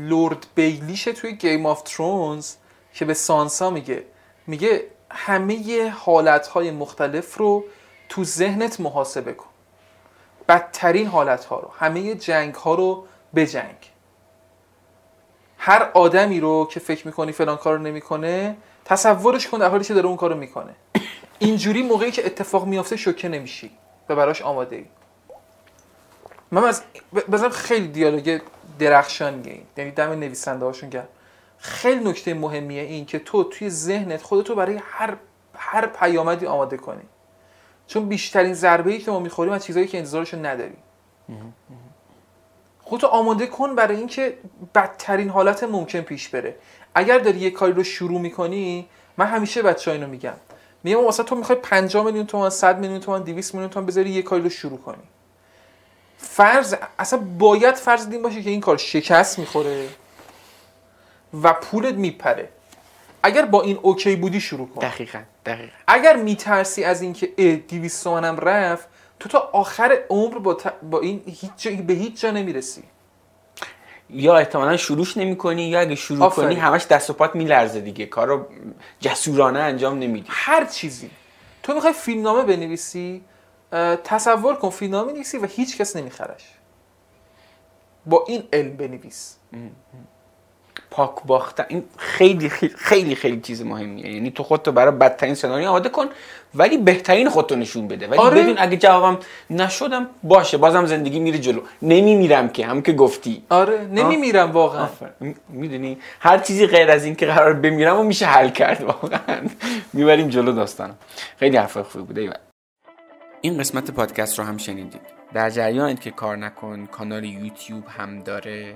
لرد بیلیشه توی گیم آف ترونز که به سانسا میگه. میگه همه حالتهای مختلف رو تو ذهنت محاسبه کن. بدترین حالتها رو همه جنگ ها رو بجنگ هر آدمی رو که فکر می‌کنی فلان کار رو نمی‌کنه تصورش کن در حالی که داره اون کارو می‌کنه. اینجوری موقعی که اتفاق میافته شوکه نمیشی و براش آماده ای من از بزنم خیلی دیالوگ درخشان این. یعنی دم نویسنده هاشون گرم. خیلی نکته مهمیه این که تو توی ذهنت خودتو برای هر هر پیامدی آماده کنی. چون بیشترین ضربه ای که ما می‌خوریم از چیزهایی که انتظارشو نداریم خودتو آماده کن برای اینکه بدترین حالت ممکن پیش بره. اگر داری یه کاری رو شروع می‌کنی من همیشه بچه اینو میگم. میگم واسه تو می‌خوای 50 میلیون تومان 100 میلیون تومان 200 میلیون تومان بذاری یه کاری رو شروع کنی. فرض اصلا باید فرض دین باشه که این کار شکست می‌خوره و پولت میپره. اگر با این اوکی بودی شروع کن. دقیقا دقیقا. اگر میترسی از اینکه 200 تومنم رفت تو تا آخر عمر با, با این هیچ به هیچ جا نمی‌رسی. یا احتمالا شروعش نمی کنی یا اگه شروع کنی همش دست و پات میلرزه دیگه. کارو جسورانه انجام نمیدی. هر چیزی. تو می‌خوای فیلمنامه بنویسی تصور کن فیلمنامه نویسی و هیچ کس نمیخرش. با این علم بنویس. پاک باختن این خیلی خیلی خیلی, خیلی چیز مهمیه. یعنی تو خودتو برای بدترین سناریو آماده کن ولی بهترین خودتو نشون بده. ولی آره. بدون اگه جوابم نشدم باشه. بازم زندگی میره جلو. نمیمیرم که هم که گفتی. آره. نمیمیرم واقعا. می‌دونی؟ هر چیزی غیر از این که قرار بمیرم و میشه حل کرد واقعا. می‌بریم جلو داستانم خیلی حرف خوبی بوده این قسمت پادکست رو هم شنیدید. در جریانید که کار نکن. کانال یوتیوب هم داره.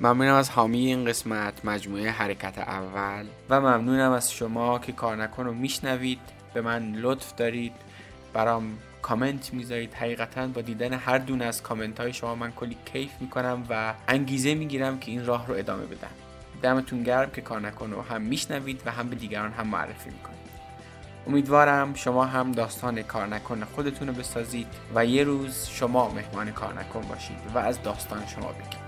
ممنونم از حامی این قسمت مجموعه حرکت اول. و ممنونم از شما که کار نکن رو میشنوید. به من لطف دارید. برام کامنت می‌ذارید. حقیقتا با دیدن هر دونه از کامنت های شما من کلی کیف می‌کنم و انگیزه می‌گیرم که این راه رو ادامه بدم. دمتون گرم که کار نکن رو هم میشنوید و هم به دیگران هم معرفی می‌کنید. امیدوارم شما هم داستان کار نکن خودتون رو بسازید و یه روز شما مهمان کار نکن باشید و از داستان شما بگید.